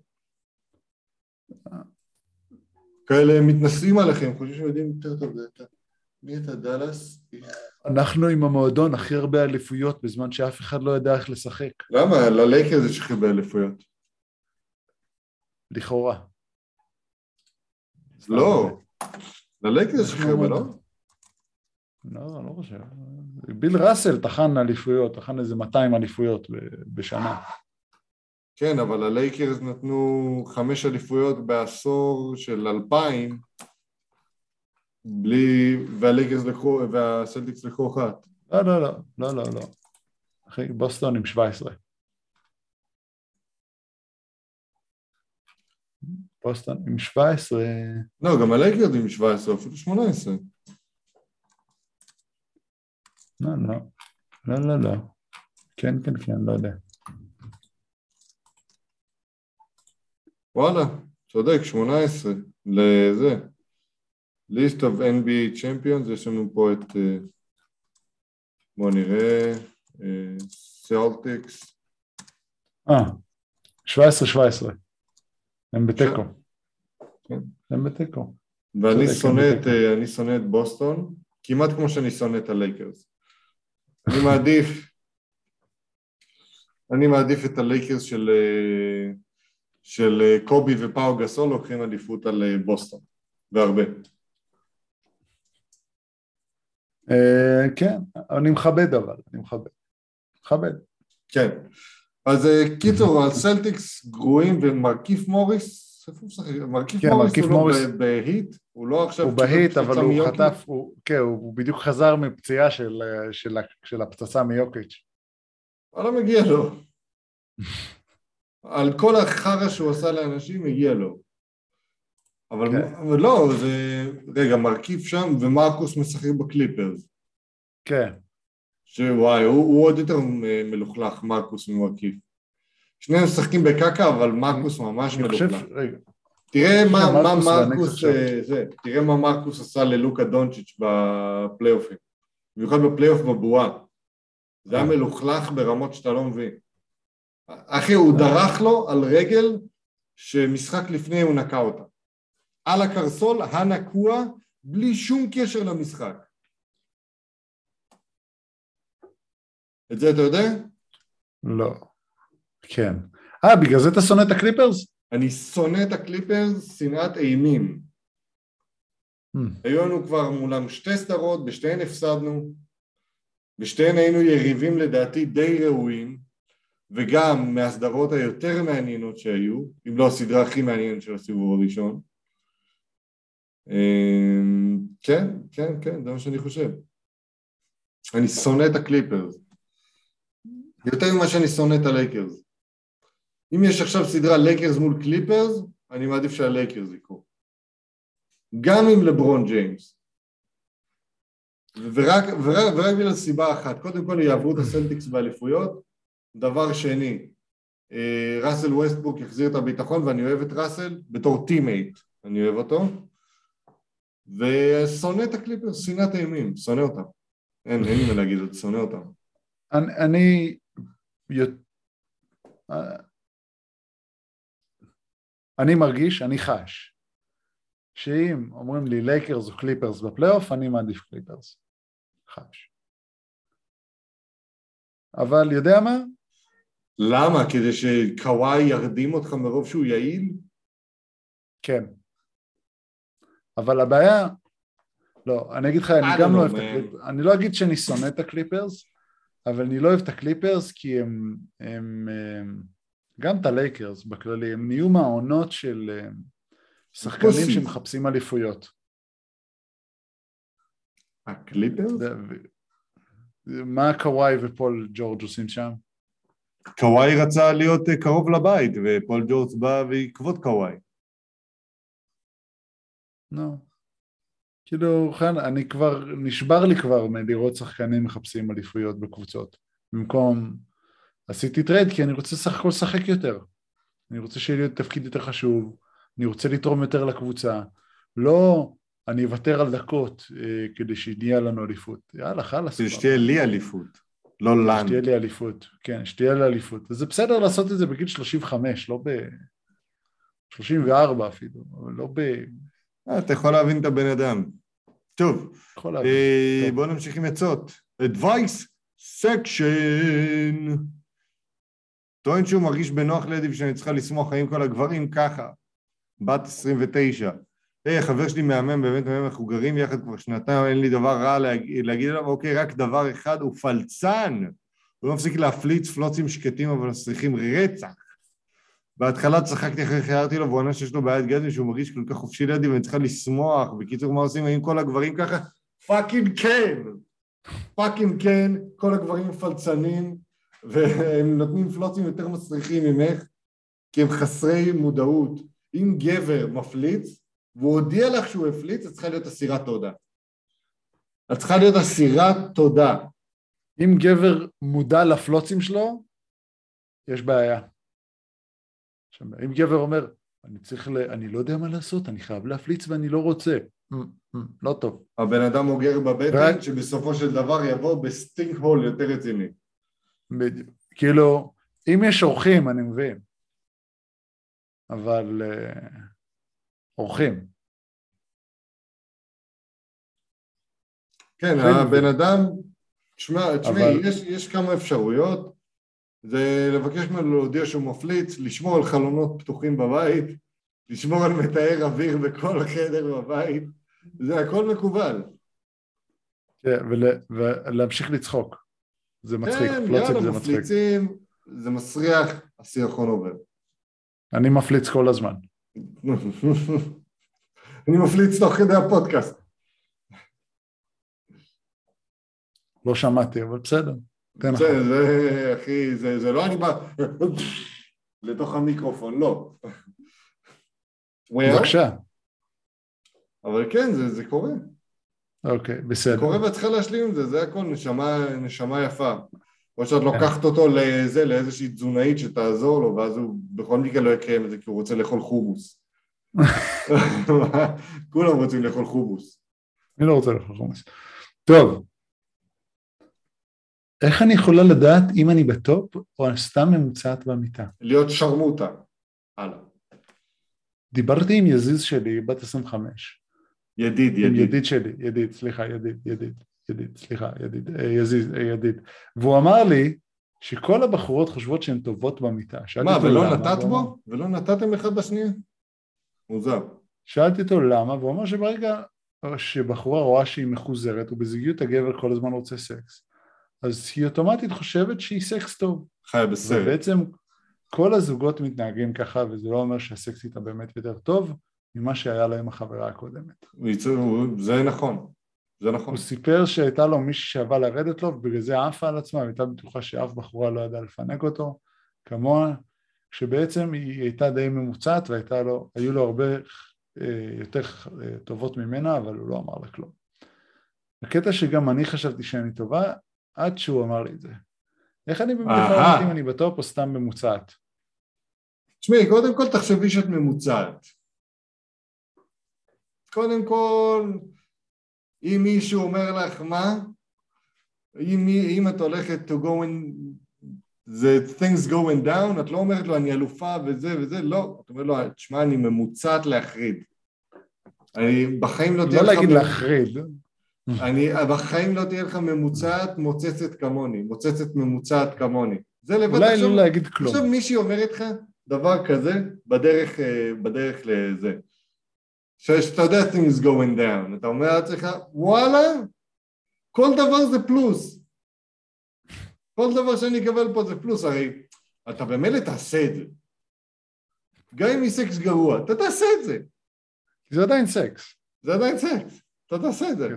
כאלה מתנשאים עליכם, חושבים שהם יודעים יותר טוב. מי אתה דאלאס? אנחנו עם המועדון הכי הרבה אליפויות בזמן שאף אחד לא יודע איך לשחק, למה? ללייקרס יש הכי הרבה אליפויות. לכאורה. לא. ללייקרס יש הכי הרבה, לא? לא, לא חושב. ביל ראסל טחן אליפויות, טחן איזה 200 אליפויות בשנה. כן, אבל הלייקרס נתנו חמש אליפויות בעשור של אלפיים, בלי... והלייקרס לקחו... והסלטיקס לקחו אחת. לא, לא, לא, לא, לא, לא. אחי, בוסטון עם 17. בוסטון עם 17, לא, גם הלייקרס עם 17, אפילו 18. לא, לא, לא, לא, לא. כן, כן, כן, לא יודע. וואלה, צודק, 18. לזה. List of NBA Champions, יש לנו פה את... אה, בואו נראה. סלטיקס. אה, 17-17. הם בתיקו. כן. הם בתיקו. ואני שונא את, אה, אני שונא את בוסטון, כמעט כמו שאני שונא את הלייקרס. אני מעדיף, אני מעדיף את הלייקרס של, אה, של אה, קובי ופאו גסול לוקחים אליפות על אה, בוסטון, והרבה. אה, כן, אני מכבד אבל, אני מכבד. מכבד. כן. אז אה, קיצור, הסלטיקס גרועים ומרכיף מוריס? מרכיף כן, מוריס הוא לא מוריס. ב- בהיט, הוא לא עכשיו... הוא בהיט, אבל הוא. חטף, הוא, כן, הוא בדיוק חזר מפציעה של, אה, של, של הפצצה מיוקיץ'. וואלה, מגיע לו. על כל החרא שהוא עשה לאנשים, מגיע לו. אבל, כן. אבל לא, זה... רגע, מרכיב שם ומרקוס משחק בקליפרס. כן, שוואי, הוא, הוא עוד יותר מלוכלך, מרקוס ממרכיב. שניהם משחקים בקקה, אבל מרקוס ממש חושב, מלוכלך. רגע, תראה מה, מה מרקוס. אה, זה, תראה מה מרקוס עשה ללוקה דונצ'יץ' בפלייאופים. במיוחד בפלייאוף בבועה. זה היה אה. מלוכלך ברמות שאתה לא מבין. אחי, הוא דרך לו על רגל שמשחק לפני הוא נקע אותה. על הקרסול, הנקוע, בלי שום קשר למשחק. את זה אתה יודע? לא. כן. אה, בגלל זה אתה שונא את הקליפרס? אני שונא את הקליפרס, שנאת אימים. הממ. היו לנו כבר מולם שתי סדרות, בשתיהן הפסדנו, בשתיהן היינו יריבים לדעתי די ראויים, וגם מהסדרות היותר מעניינות שהיו, אם לא הסדרה הכי מעניינת של הסיבוב הראשון. אמ, כן, כן, כן, זה מה שאני חושב. אני שונא את הקליפרס. יותר ממה שאני שונא את הלייקרס. אם יש עכשיו סדרה לייקרס מול קליפרס, אני מעדיף שהלייקרס יקחו. גם עם לברון ג'יימס. ורק, ורק, ורק בגלל סיבה אחת, קודם כל יעברו את הסלטיקס באליפויות, דבר שני, אה, ראסל ווסטבוק יחזיר את הביטחון ואני אוהב את ראסל בתור teammate, אני אוהב אותו, ושונא את הקליפרס, שנאת אימים, שונא אותם. אין, אין לי מה להגיד, עוד שונא אותם. אני, אני אה, אני מרגיש, אני חש, שאם אומרים לי לייקרס או קליפרס בפלייאוף, אני מעדיף קליפרס. חש. אבל יודע מה? למה? כדי שקוואי ירדים אותך מרוב שהוא יעיל? כן. אבל הבעיה, לא, אני אגיד לך, אני גם לא אוהב את הקליפרס, אני לא אגיד שאני שונא את הקליפרס, אבל אני לא אוהב את הקליפרס כי הם, הם, הם גם את הלייקרס בכללי, הם נהיו מעונות של שחקנים שמחפשים אליפויות. הקליפרס? מה קוואי ופול ג'ורג' עושים שם? קוואי רצה להיות אה, קרוב לבית, ופול ג'ורג' בא בעקבות קוואי. נו. נו. כאילו, חן, אני כבר, נשבר לי כבר מלראות שחקנים מחפשים אליפויות בקבוצות. במקום, עשיתי trade כי אני רוצה סך הכל לשחק יותר. אני רוצה שיהיה לי תפקיד יותר חשוב, אני רוצה לתרום יותר לקבוצה. לא, אני אוותר על דקות אה, כדי שיהיה לנו אליפות. יאללה, חלאס. כדי שתהיה לי אליפות, לא לנו. שתהיה לי אליפות, כן, שתהיה לי אליפות. וזה בסדר לעשות את זה בגיל 35, לא ב... 34 אפילו, אבל לא ב... אה, אתה יכול להבין את הבן אדם. טוב, אה, בואו נמשיך עם עצות. Advice Section. טוען שהוא מרגיש בנוח לידי ושאני צריכה לשמוח האם כל הגברים ככה. בת 29. היי, חבר שלי מהמם, באמת מהמם, אנחנו גרים יחד כבר שנתיים, אין לי דבר רע להגיד, להגיד עליו, אוקיי, רק דבר אחד, הוא פלצן. הוא לא מפסיק להפליץ פלוצים שקטים אבל מסריחים רצח. בהתחלה צחקתי אחרי הערתי לו והוא ענה שיש לו בעיית גזים שהוא מרגיש כל כך חופשי לידי ואני צריכה לשמוח. בקיצור, מה עושים עם כל הגברים ככה? fucking כן! fucking כן, כל הגברים פלצנים והם נותנים פלוצים יותר מסריחים ממך כי הם חסרי מודעות. אם גבר מפליץ והוא הודיע לך שהוא הפליץ, את צריכה להיות אסירת תודה. את צריכה להיות אסירת תודה. אם גבר מודע לפלוצים שלו, יש בעיה. אם גבר אומר, אני צריך, ל... אני לא יודע מה לעשות, אני חייב להפליץ ואני לא רוצה, לא טוב. הבן אדם אוגר בבטן, ו... שבסופו של דבר יבוא בסטינק הול יותר רציני. בדיוק. כאילו, אם יש אורחים, אני מבין, אבל uh, אורחים. כן, הבן אדם, תשמע, תשמעי, אבל... יש, יש כמה אפשרויות. זה לבקש ממנו להודיע שהוא מפליץ, לשמור על חלונות פתוחים בבית, לשמור על מתאר אוויר בכל חדר בבית, זה הכל מקובל. כן, ול, ולהמשיך לצחוק, זה מצחיק, כן, יאללה, מפליצים, זה מסריח, הסירחון עובר. אני מפליץ כל הזמן. [laughs] אני מפליץ תוך כדי הפודקאסט. לא שמעתי, אבל בסדר. זה, זה, אחי, זה, זה לא אני בא לתוך המיקרופון, לא. בבקשה. אבל כן, זה, זה קורה. אוקיי, בסדר. זה קורה ואת צריכה להשלים עם זה, זה הכל נשמה, נשמה יפה. או שאת לוקחת אותו לזה, לאיזושהי תזונאית שתעזור לו, ואז הוא בכל מקרה לא יקיים את זה, כי הוא רוצה לאכול חומוס. [laughs] כולם רוצים לאכול חומוס. אני לא רוצה לאכול חומוס. טוב, איך אני יכולה לדעת אם אני בטופ או סתם ממוצעת במיטה? להיות שרמוטה. הלאה. דיברתי עם יזיז שלי, בת 25. ידיד, ידיד. ידיד שלי, ידיד, סליחה, ידיד, ידיד, ידיד, סליחה, ידיד, אה, יזיז, אה, ידיד. והוא אמר לי שכל הבחורות חושבות שהן טובות במיטה. מה, ולא למה, נתת בו? ולא נתתם אחד בשנייה? מוזר. שאלתי אותו למה, והוא אמר שברגע שבחורה רואה שהיא מחוזרת, ובזוגיות הגבר כל הזמן רוצה סקס, אז היא אוטומטית חושבת שהיא סקס טוב. חיה בסרט. ובעצם כל הזוגות מתנהגים ככה, וזה לא אומר שהסקס איתה באמת יותר טוב ממה שהיה לו עם החברה הקודמת. זה נכון, זה נכון. הוא סיפר שהייתה לו מישהי שאהבה לרדת לו, ובגלל זה עפה על עצמה, והייתה בטוחה שאף בחורה לא ידעה לפנק אותו, כמוה, שבעצם היא הייתה די ממוצעת והיו לו הרבה אה, יותר אה, טובות ממנה, אבל הוא לא אמר לה כלום. הקטע שגם אני חשבתי שאני טובה, עד שהוא אמר לי את זה. איך אני באמת יכול לדעת אם אני בטופ או סתם ממוצעת? תשמעי, קודם כל תחשבי שאת ממוצעת. קודם כל, אם מישהו אומר לך מה, אם, אם את הולכת to go in זה things going down, את לא אומרת לו אני אלופה וזה וזה, לא, את אומרת לו, תשמע, אני ממוצעת להחריד. אני בחיים לא תהיה לא לך... להגיד ממ- להחריד. אני בחיים לא תהיה לך ממוצעת מוצצת כמוני, מוצצת ממוצעת כמוני. זה לבד אולי עכשיו, לא להגיד כלום. עכשיו מישהי אומרת לך דבר כזה בדרך, אה, בדרך לזה. שאתה יודע things going down, אתה אומר לעצמך, וואלה, כל דבר זה פלוס. כל דבר שאני אקבל פה זה פלוס, הרי אתה במילא תעשה את זה. גם אם היא סקס גרוע, אתה תעשה את זה. זה עדיין סקס. זה עדיין סקס, אתה תעשה את זה.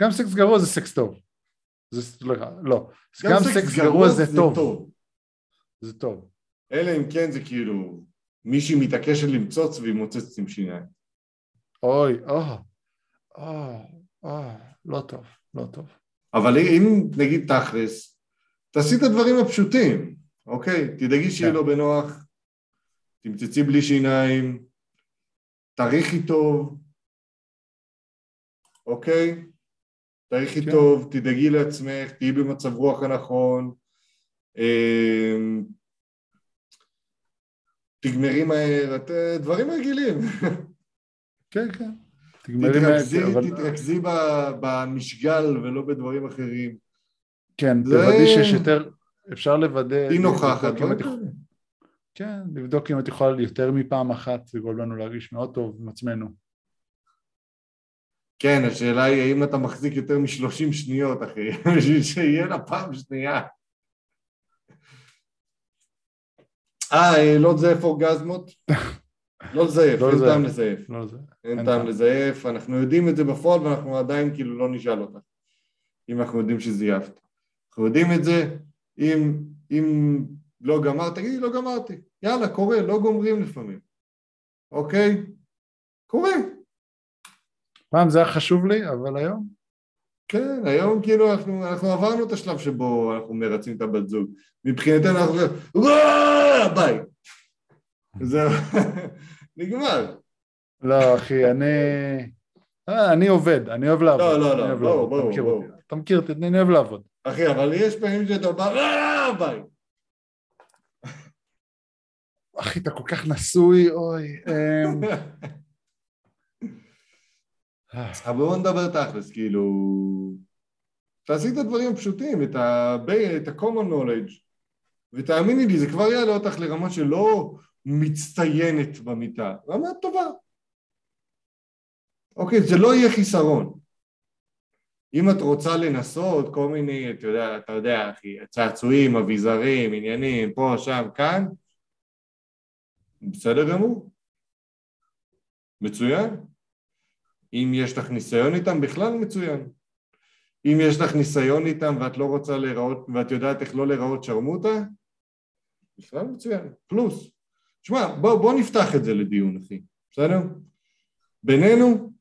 גם סקס גרוע זה סקס טוב. זה סליחה, לא. גם גם סקס גרוע זה טוב. זה טוב. אלא אם כן זה כאילו מישהי מתעקשת למצוץ והיא מוצצת עם שיניים. אוי, או, או, או, לא טוב, לא טוב. אבל אם נגיד תכלס, תעשי את הדברים הפשוטים, אוקיי? תדאגי שיהיה כן. לו בנוח, תמצצי בלי שיניים, תריחי טוב, אוקיי? תריחי כן. טוב, תדאגי לעצמך, תהיי במצב רוח הנכון, אמ, תגמרי מהר, את, דברים רגילים. [laughs] כן, כן. תגמרי מה... תתרכזי, אבל- תתרכזי במשגל ולא בדברים אחרים. כן, זה- תוודאי שיש יותר, אפשר לוודא... נוכחת. דברים יכולה- כאלה. כן, לבדוק אם את יכולה יותר מפעם אחת, זה גורם לנו להרגיש מאוד טוב עם עצמנו. כן, השאלה היא האם אתה מחזיק יותר מ-30 שניות, אחי, [laughs] בשביל שיהיה לה פעם שנייה. אה, לא לזייף אורגזמות? לא לזייף, לא אין. טעם לזייף. לא. אין טעם. לזייף, אנחנו יודעים את זה בפועל ואנחנו עדיין כאילו לא נשאל אותך. אם אנחנו יודעים שזייפת. אנחנו יודעים את זה, אם, אם לא גמרת, תגידי לא גמרתי. יאללה, קורה, לא גומרים לפעמים. אוקיי? קורה. פעם זה היה חשוב לי, אבל היום, כן, היום כאילו אנחנו, אנחנו עברנו את השלב שבו אנחנו מרצים את הבת זוג. מבחינתנו אנחנו אומרים, וואו, ביי. זהו, [laughs] נגמר. לא אחי, אני... אה, אני עובד, אני אוהב לעבוד. לא, לא, אני לא, אוהב ברור, לעבוד, אתה ברור, מכיר ברור. אותי. אתה מכיר אותי, אני אוהב לעבוד. אחי, אבל יש פעמים שאתה בא, וואו, ביי. אחי, אתה כל כך נשוי, אוי. [laughs] אה, אבל בואו נדבר תכלס, כאילו... תעשי את הדברים הפשוטים, את ה-common knowledge, ותאמיני לי, זה כבר יעלה אותך לרמה שלא מצטיינת במיטה, רמה טובה. אוקיי, זה לא יהיה חיסרון. אם את רוצה לנסות כל מיני, אתה יודע, אתה יודע, אחי, צעצועים, אביזרים, עניינים, פה, שם, כאן, בסדר גמור. מצוין. אם יש לך ניסיון איתם, בכלל מצוין. אם יש לך ניסיון איתם ואת לא רוצה להיראות, ואת יודעת איך לא להיראות שרמוטה, בכלל מצוין, פלוס. שמע, בוא, בוא נפתח את זה לדיון, אחי, בסדר? בינינו,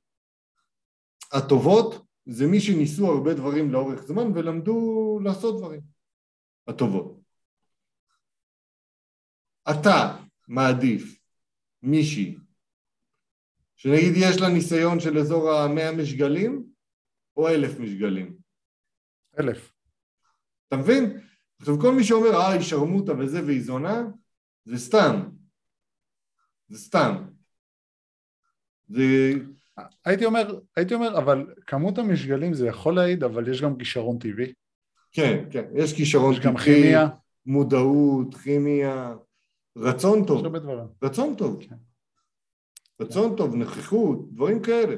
הטובות זה מי שניסו הרבה דברים לאורך זמן ולמדו לעשות דברים. הטובות. אתה מעדיף מישהי שנגיד יש לה ניסיון של אזור המאה משגלים או אלף משגלים. אלף. אתה מבין? עכשיו כל מי שאומר אה היא שרמוטה וזה והיא זונה זה סתם. זה סתם. זה... הייתי אומר, הייתי אומר, אבל כמות המשגלים זה יכול להעיד, אבל יש גם כישרון טבעי. כן, כן, יש כישרון יש גם טבעי, כימיה, מודעות, כימיה, רצון יש טוב, הרבה דברים. רצון טוב, כן. רצון טוב, נוכחות, דברים כאלה.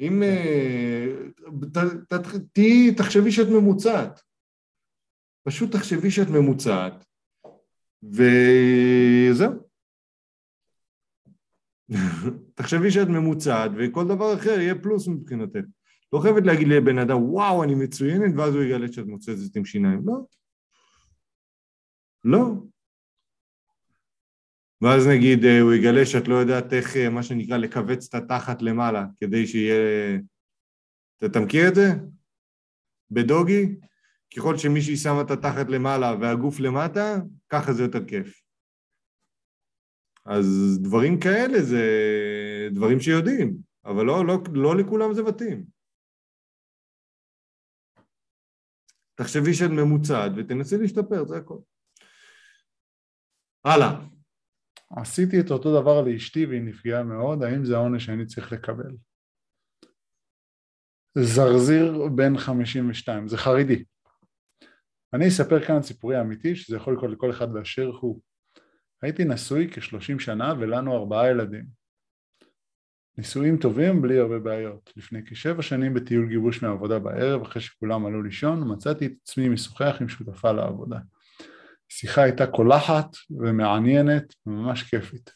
אם... אה, ת- ת- תהיי, תחשבי שאת ממוצעת. פשוט תחשבי שאת ממוצעת, וזהו. [laughs] תחשבי שאת ממוצעת, וכל דבר אחר יהיה פלוס מבחינתך. לא חייבת להגיד לבן אדם, וואו, אני מצוינת, ואז הוא יגלה שאת מוצצת עם שיניים. לא. לא. ואז נגיד אה, הוא יגלה שאת לא יודעת איך, אה, מה שנקרא, לכווץ את התחת למעלה, כדי שיהיה... אתה, מכיר את זה? בדוגי, ככל שמישהי שמה את התחת למעלה והגוף למטה, ככה זה יותר כיף. אז דברים כאלה זה דברים שיודעים, אבל לא, לא, לא לכולם זה מתאים. תחשבי שאת ממוצעת ותנסי להשתפר, זה הכל. הלאה. עשיתי את אותו דבר לאשתי והיא נפגעה מאוד, האם זה העונש שאני צריך לקבל? זרזיר בן 52, זה חרדי. אני אספר כאן סיפורי אמיתי, שזה יכול לקרות לכל אחד באשר הוא. הייתי נשוי כ-30 שנה ולנו ארבעה ילדים. נישואים טובים בלי הרבה בעיות. לפני כשבע שנים בטיול גיבוש מהעבודה בערב, אחרי שכולם עלו לישון, מצאתי את עצמי משוחח עם שותפה לעבודה. השיחה הייתה קולחת ומעניינת וממש כיפית.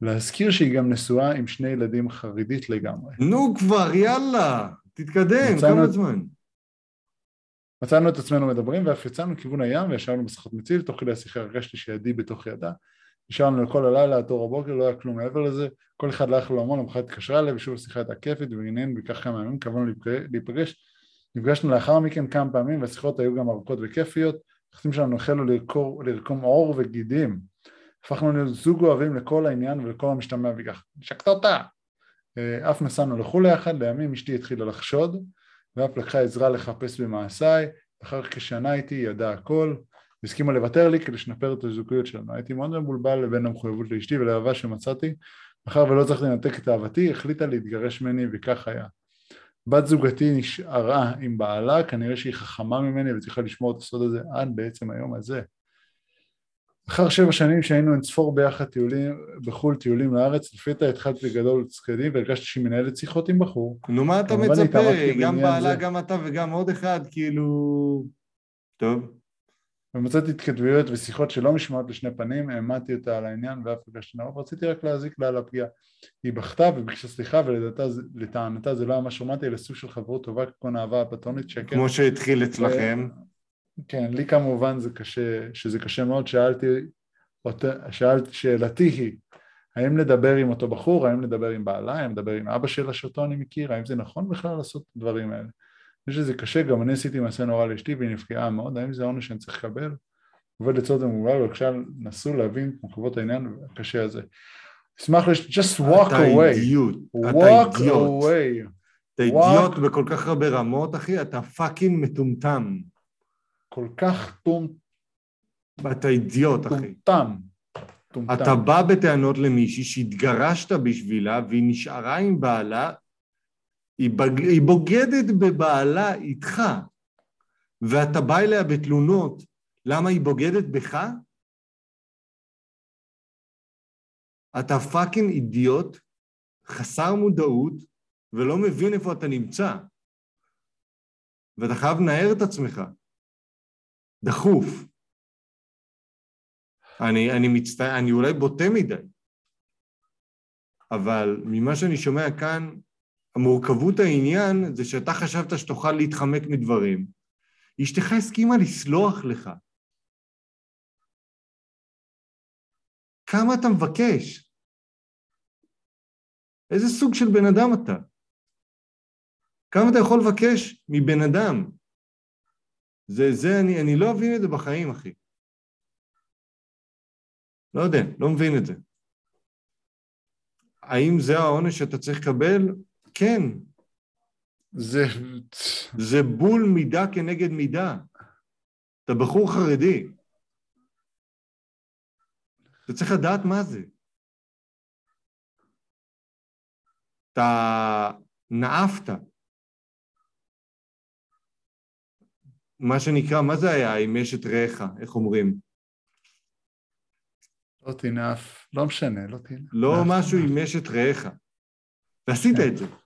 להזכיר שהיא גם נשואה עם שני ילדים חרדית לגמרי. נו כבר, יאללה, תתקדם, כמה זמן? מצאנו את עצמנו מדברים ואף יצאנו לכיוון הים וישבנו בשיחות מציל, תוך כדי השיחה הרגשתי שידי בתוך ידה. נשארנו לכל הלילה עד תור הבוקר, לא היה כלום מעבר לזה, כל אחד הלך לעולמו, למחרת התקשרה אליי ושוב השיחה הייתה כיפית והנה בכך כמה ימים קבענו להיפגש. נפגשנו לאחר מכן כמה פעמים והשיחות היו גם ארוכות וכיפיות, החיים שלנו החלו לרקום עור וגידים, הפכנו להיות זוג אוהבים לכל העניין ולכל המשתמע בכך, שקת אותה! אה, אף נסענו לחו"ל יחד, לימים אשתי התחילה לחשוד ואף לקחה עזרה לחפש במעשיי, אחר כשנה איתי היא ידעה הכל, הסכימה לוותר לי כדי לשנפר את הזוגיות שלנו. הייתי מאוד מבולבל לבין המחויבות לאשתי ולאהבה שמצאתי, מאחר ולא הצלחתי לנתק את אהבתי, החליטה להתגרש ממני וכך היה. בת זוגתי נשארה עם בעלה, כנראה שהיא חכמה ממני וצריכה לשמור את הסוד הזה עד בעצם היום הזה. אחר שבע שנים שהיינו אין ספור ביחד טיולים, בחו"ל טיולים לארץ, לפתע התחלתי לגדול צקדים והרגשתי שהיא מנהלת שיחות עם בחור. נו מה אתה מצפה? גם בעלה, זה. גם אתה וגם עוד אחד, כאילו... טוב. ומצאתי התכתבויות ושיחות שלא משמעות לשני פנים, העמדתי אותה על העניין ואף פגשתי נאור, רציתי רק להזיק לה על הפגיעה. היא בכתה וביקשה סליחה ולטענתה זה לא היה מה שרומנטי אלא סוג של חברות טובה כגון אהבה הפטרונית שקר. כמו שהתחיל אצלכם. כן, לי כמובן זה קשה, שזה קשה מאוד, שאלתי, שאלתי, שאלתי היא האם לדבר עם אותו בחור, האם לדבר עם בעלה, האם לדבר עם אבא שלה שאותו אני מכיר, האם זה נכון בכלל לעשות את הדברים האלה. אני חושב שזה קשה, גם אני עשיתי מעשה נורא לאשתי והיא נפגעה מאוד, האם זה העונש שאני צריך לקבל? עובד לצוות המוגבל, בבקשה נסו להבין את מורכבות העניין הקשה הזה. אשמח לש... just walk אתה away. אידיוט. walk אתה אידיוט. away. אתה אידיוט בכל כך הרבה רמות, אחי, אתה fucking מטומטם. כל כך טום... אתה אידיוט, אחי. טומטם. אתה בא בטענות למישהי שהתגרשת בשבילה והיא נשארה עם בעלה היא, בג... היא בוגדת בבעלה איתך, ואתה בא אליה בתלונות, למה היא בוגדת בך? אתה פאקינג אידיוט, חסר מודעות, ולא מבין איפה אתה נמצא. ואתה חייב לנער את עצמך. דחוף. אני, אני מצטער, אני אולי בוטה מדי, אבל ממה שאני שומע כאן, המורכבות העניין זה שאתה חשבת שתוכל להתחמק מדברים. אשתך הסכימה לסלוח לך. כמה אתה מבקש? איזה סוג של בן אדם אתה? כמה אתה יכול לבקש מבן אדם? זה, זה, אני, אני לא אבין את זה בחיים, אחי. לא יודע, לא מבין את זה. האם זה העונש שאתה צריך לקבל? כן. זה... זה בול מידה כנגד מידה. אתה בחור חרדי. אתה צריך לדעת מה זה. אתה נאפת. מה שנקרא, מה זה היה עם אשת רעך, איך אומרים? לא תנאף, לא משנה, לא תנאף. לא משהו עם אשת רעך. ועשית את זה.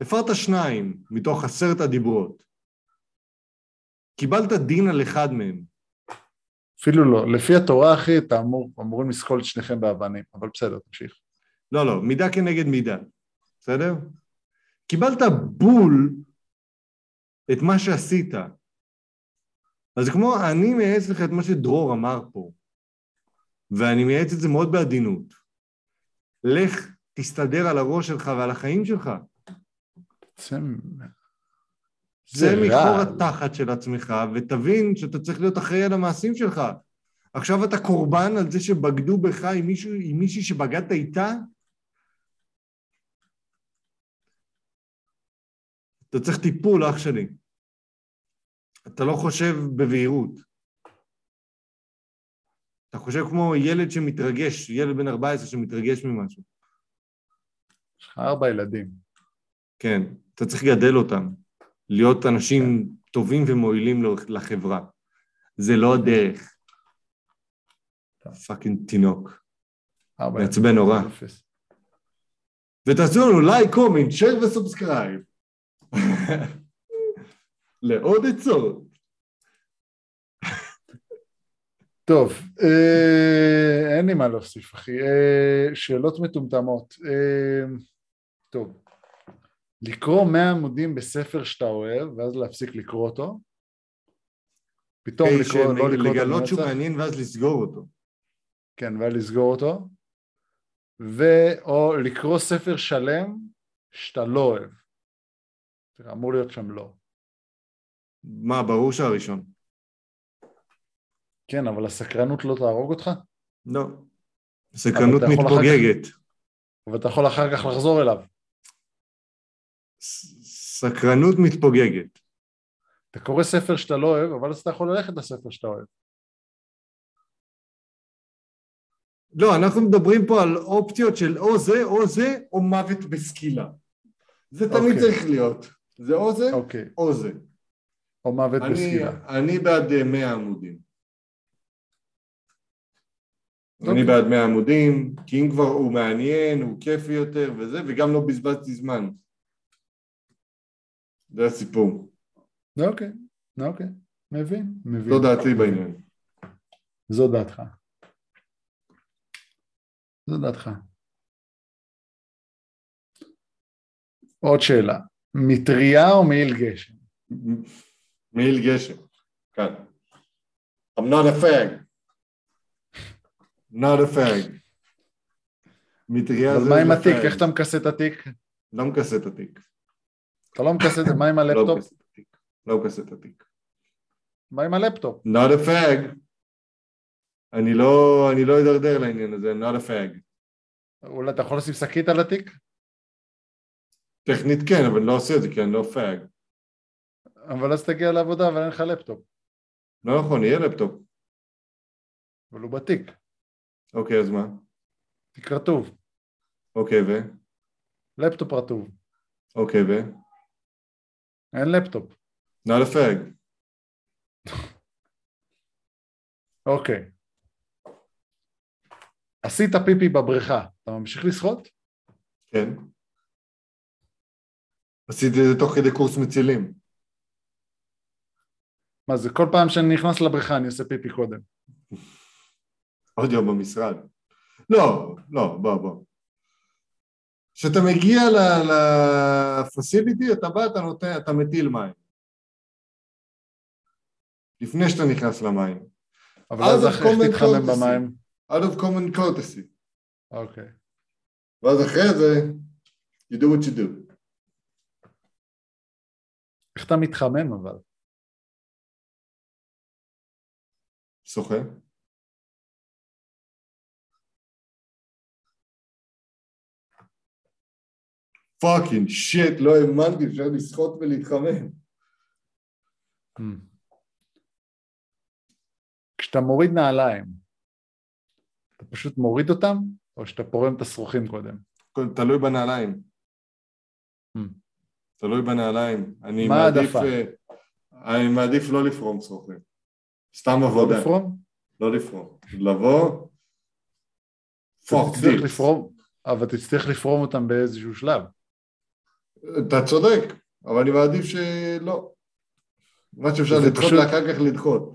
הפרת שניים מתוך עשרת הדיברות. קיבלת דין על אחד מהם. אפילו לא. לפי התורה, אחי, אתה אמור, אמורים לסקול את שניכם באבנים, אבל בסדר, תמשיך. לא, לא, מידה כנגד מידה, בסדר? קיבלת בול את מה שעשית. אז כמו, אני מייעץ לך את מה שדרור אמר פה, ואני מייעץ את זה מאוד בעדינות. לך תסתדר על הראש שלך ועל החיים שלך. צא צא מחור התחת של עצמך ותבין שאתה צריך להיות אחראי על המעשים שלך. עכשיו אתה קורבן על זה שבגדו בך עם, מישהו, עם מישהי שבגדת איתה? אתה צריך טיפול, אח שלי. אתה לא חושב בבהירות. אתה חושב כמו ילד שמתרגש, ילד בן 14 שמתרגש ממשהו. יש לך ארבע ילדים. כן, אתה צריך לגדל אותם, להיות אנשים טובים ומועילים לחברה. זה לא הדרך. פאקינג תינוק. מעצבן. נורא. ותעשו לנו like, comment, share ו subscribe. [laughs] לעוד עצות. טוב, אה, אין לי מה להוסיף, אחי. אה, שאלות מטומטמות. אה, טוב, לקרוא 100 עמודים בספר שאתה אוהב, ואז להפסיק לקרוא אותו. פתאום לקרוא, לא לקרוא אותו אוקיי, לגלות שהוא. מעניין ואז לסגור אותו. כן, ואז לסגור אותו. ו... או לקרוא ספר שלם שאתה לא אוהב. אמור להיות שם לא. מה, ברור שהראשון. כן, אבל הסקרנות לא תהרוג אותך, לא. סקרנות אתה יכול אחר כך- מתפוגגת. אבל אתה יכול אחר כך לחזור אליו. סקרנות מתפוגגת. אתה קורא ספר שאתה לא אוהב, אבל אז אתה יכול ללכת לספר שאתה אוהב. לא, אנחנו מדברים פה על אופציות של או זה, או זה, או מוות בסקילה. זה תמיד אוקיי. צריך להיות. זה או זה, אוקיי. או זה. או מוות אני, בסקילה. אני בעד אה, 100 עמודים. אני אוקיי. בעד 100 עמודים, כי אם כבר הוא מעניין, הוא כיפי יותר וזה, וגם לא בזבזתי זמן. זה הסיפור. אוקיי, אוקיי. מבין, מבין. זו דעתי בעניין. זו דעתך. זו דעתך. עוד שאלה, מטריה או מעיל גשם? מעיל גשם. כאן. I'm not a fag. not a fag. מטריה אבל זה מה עם התיק? איך אתה מכסה את התיק? לא מכסה את התיק. אתה לא מכסה את זה, מה עם לא הלפטופ? לא מכסה את התיק. מה עם הלפטופ? not a fag. אני לא, אני לא אדרדר לעניין הזה, not a fag. אולי אתה יכול לשים שקית על התיק? טכנית כן, אבל אני לא עושה את זה כי אני לא fag. אבל אז תגיע לעבודה אבל אין לך לפטופ, לא נכון, יהיה לפטופ. אבל הוא בתיק, אוקיי, אז מה? תיק רטוב, אוקיי, ו? לפטופ רטוב, אוקיי, ו? אין לפטופ, not a fag. אוקיי. עשית פיפי בבריכה, אתה ממשיך לשחות? כן. עשיתי את זה תוך כדי קורס מצילים. מה זה, כל פעם שאני נכנס לבריכה אני עושה פיפי קודם. עוד יום במשרד. לא, לא, בוא, בוא. כשאתה מגיע לפסיליטי, אתה בא, אתה נותן, אתה מטיל מים. לפני שאתה נכנס למים. אבל Out אז of אחרי איך common תתחמם courtesy. במים. out of common courtesy. אוקיי. ואז אחרי זה, you do what you do. איך אתה מתחמם אבל? שוחה. fucking shit, לא האמנתי, אפשר לשחות ולהתחמם. Hmm. כשאתה מוריד נעליים, אתה פשוט מוריד אותם, או שאתה פורם את השרוכים קודם? תלוי בנעליים. Hmm. תלוי בנעליים. אני מה מעדיף... העדפה? אה, אני מעדיף לא לפרום שרוכים. סתם לא עבודה. לפרום? לא לפרום. לבוא... פוק דיפס. לפרום, אבל תצטרך לפרום אותם באיזשהו שלב. אתה צודק, אבל אני מעדיף שלא. מה שאפשר לדחות פשוט- ואחר כך לדחות.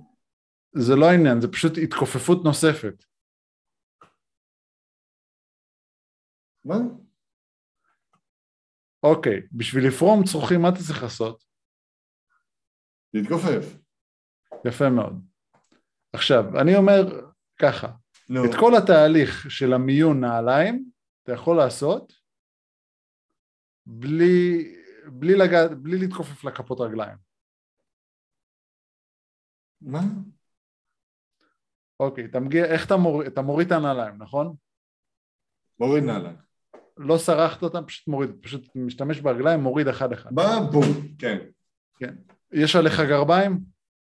זה לא העניין, זה פשוט התכופפות נוספת. מה? אוקיי, בשביל לפרום צרוכים מה אתה צריך לעשות? להתכופף. יפה מאוד. עכשיו, אני אומר ככה, נו. את כל התהליך של המיון נעליים אתה יכול לעשות בלי, בלי, לגעת, בלי להתכופף לכפות רגליים. מה? אוקיי, אתה מגיע, איך אתה מוריד, אתה מוריד את הנעליים, נכון? מוריד נעליים. לא סרחת אותם, פשוט מוריד, פשוט משתמש ברגליים, מוריד אחד אחד. מה? בום. כן. יש עליך גרביים?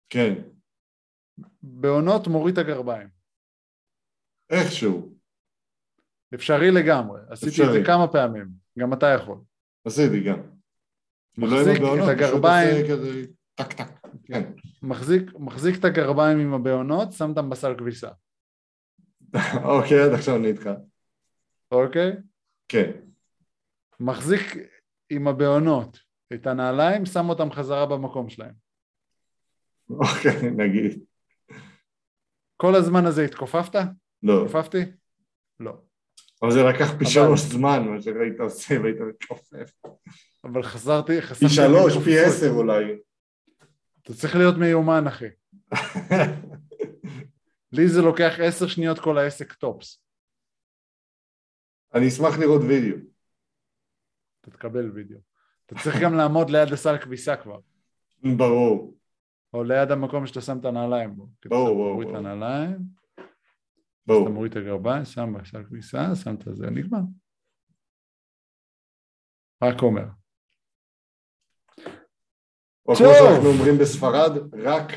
כן, בעונות מוריד את הגרביים. איכשהו. אפשרי לגמרי. עשיתי את. זה כמה פעמים, גם אתה יכול. עשיתי גם. לא עם מחזיק הבעונות, את הגרביים. טק טק. כן. מחזיק, מחזיק את הגרביים עם הבעונות, שם אותם בסל כביסה, [laughs] אוקיי, עד עכשיו אני איתך. אוקיי? כן. מחזיק עם הבעונות את הנעליים, שם אותם חזרה במקום שלהם. אוקיי, [laughs] נגיד. כל הזמן הזה התכופפת? לא. התכופפתי? לא. אבל זה לקח פי שלוש זמן מה שראית עושה והיית מתכופף. אבל חזרתי, חסמתי... פי שלוש. פי עשר אולי. אתה צריך להיות מיומן, אחי. [laughs] לי זה לוקח עשר שניות כל העסק טופס. אני אשמח לראות וידאו. אתה תקבל וידאו. אתה צריך גם לעמוד ליד הסל כביסה כבר, ברור. או ליד המקום שאתה שם את הנעליים בו. ברור, ברור, ברור. ברור. אתה מוריד את הגרביים, שם בסל כביסה, שם את זה, נגמר. רק אומר. או כמו. שאנחנו אומרים בספרד, רק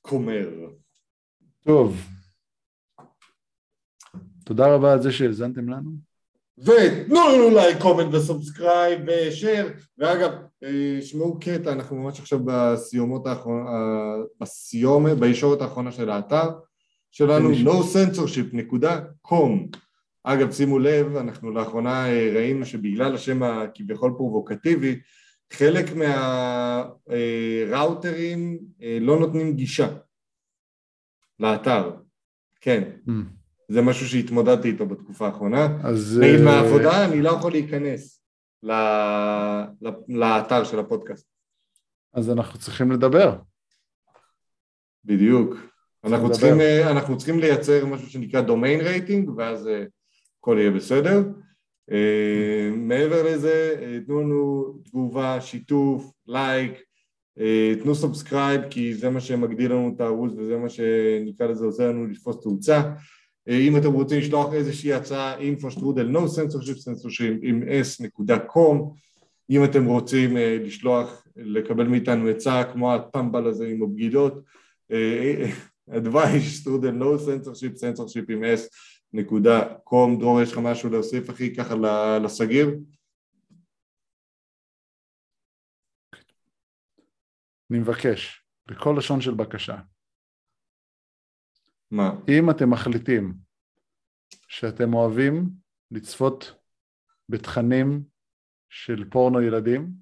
כומר. טוב. תודה רבה על זה שהאזנתם לנו. ותנו לנו לייק, comment ו subscribe ושאר. ואגב, אה, שמעו קטע, אנחנו ממש עכשיו בסיומות האחרונות, בסיומת, בישורת האחרונה של האתר שלנו, nocensorship.com. אגב, שימו לב, אנחנו לאחרונה אה, ראינו שבגלל השם הכביכול פרובוקטיבי, חלק מהראוטרים לא נותנים גישה לאתר. כן, Mm. זה משהו שהתמודדתי איתו בתקופה האחרונה. אז... נגיד אה, מהעבודה אני לא יכול להיכנס ל- ל- לאתר של הפודקאסט. אז אנחנו צריכים לדבר. בדיוק. אנחנו. צריכים, אה, אנחנו צריכים לייצר משהו שנקרא דומיין רייטינג ואז אה, הכל יהיה בסדר. אה, מעבר לזה, תנו לנו תגובה, שיתוף, לייק, תנו subscribe כי זה מה שמגדיל לנו את הערוץ וזה מה שנקרא לזה עוזר לנו לתפוס תאוצה. אם אתם רוצים לשלוח איזושהי הצעה, info שטרודל no censorship censorship עם s.com אם אתם רוצים לשלוח, לקבל מאיתנו עצה כמו הטמבל הזה עם הבגידות, advice [laughs] שטרודל no censorship censorship עם s.com דרור יש לך משהו להוסיף אחי ככה לסגיר? אני מבקש, בכל לשון של בקשה, מה? אם אתם מחליטים שאתם אוהבים לצפות בתכנים של פורנו ילדים,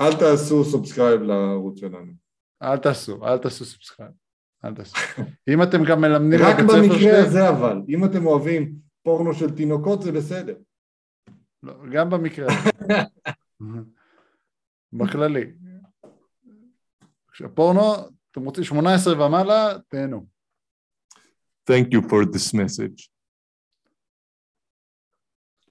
אל תעשו subscribe לערוץ שלנו. אל תעשו, אל תעשו subscribe, אל תעשו. אם אתם גם מלמדים רק במקרה הזה אבל, אם אתם אוהבים פורנו של תינוקות זה בסדר. לא, גם במקרה הזה. [laughs] בכללי. כשפורנו, אתם רוצים 18 ומעלה, תהנו. Thank you for this message.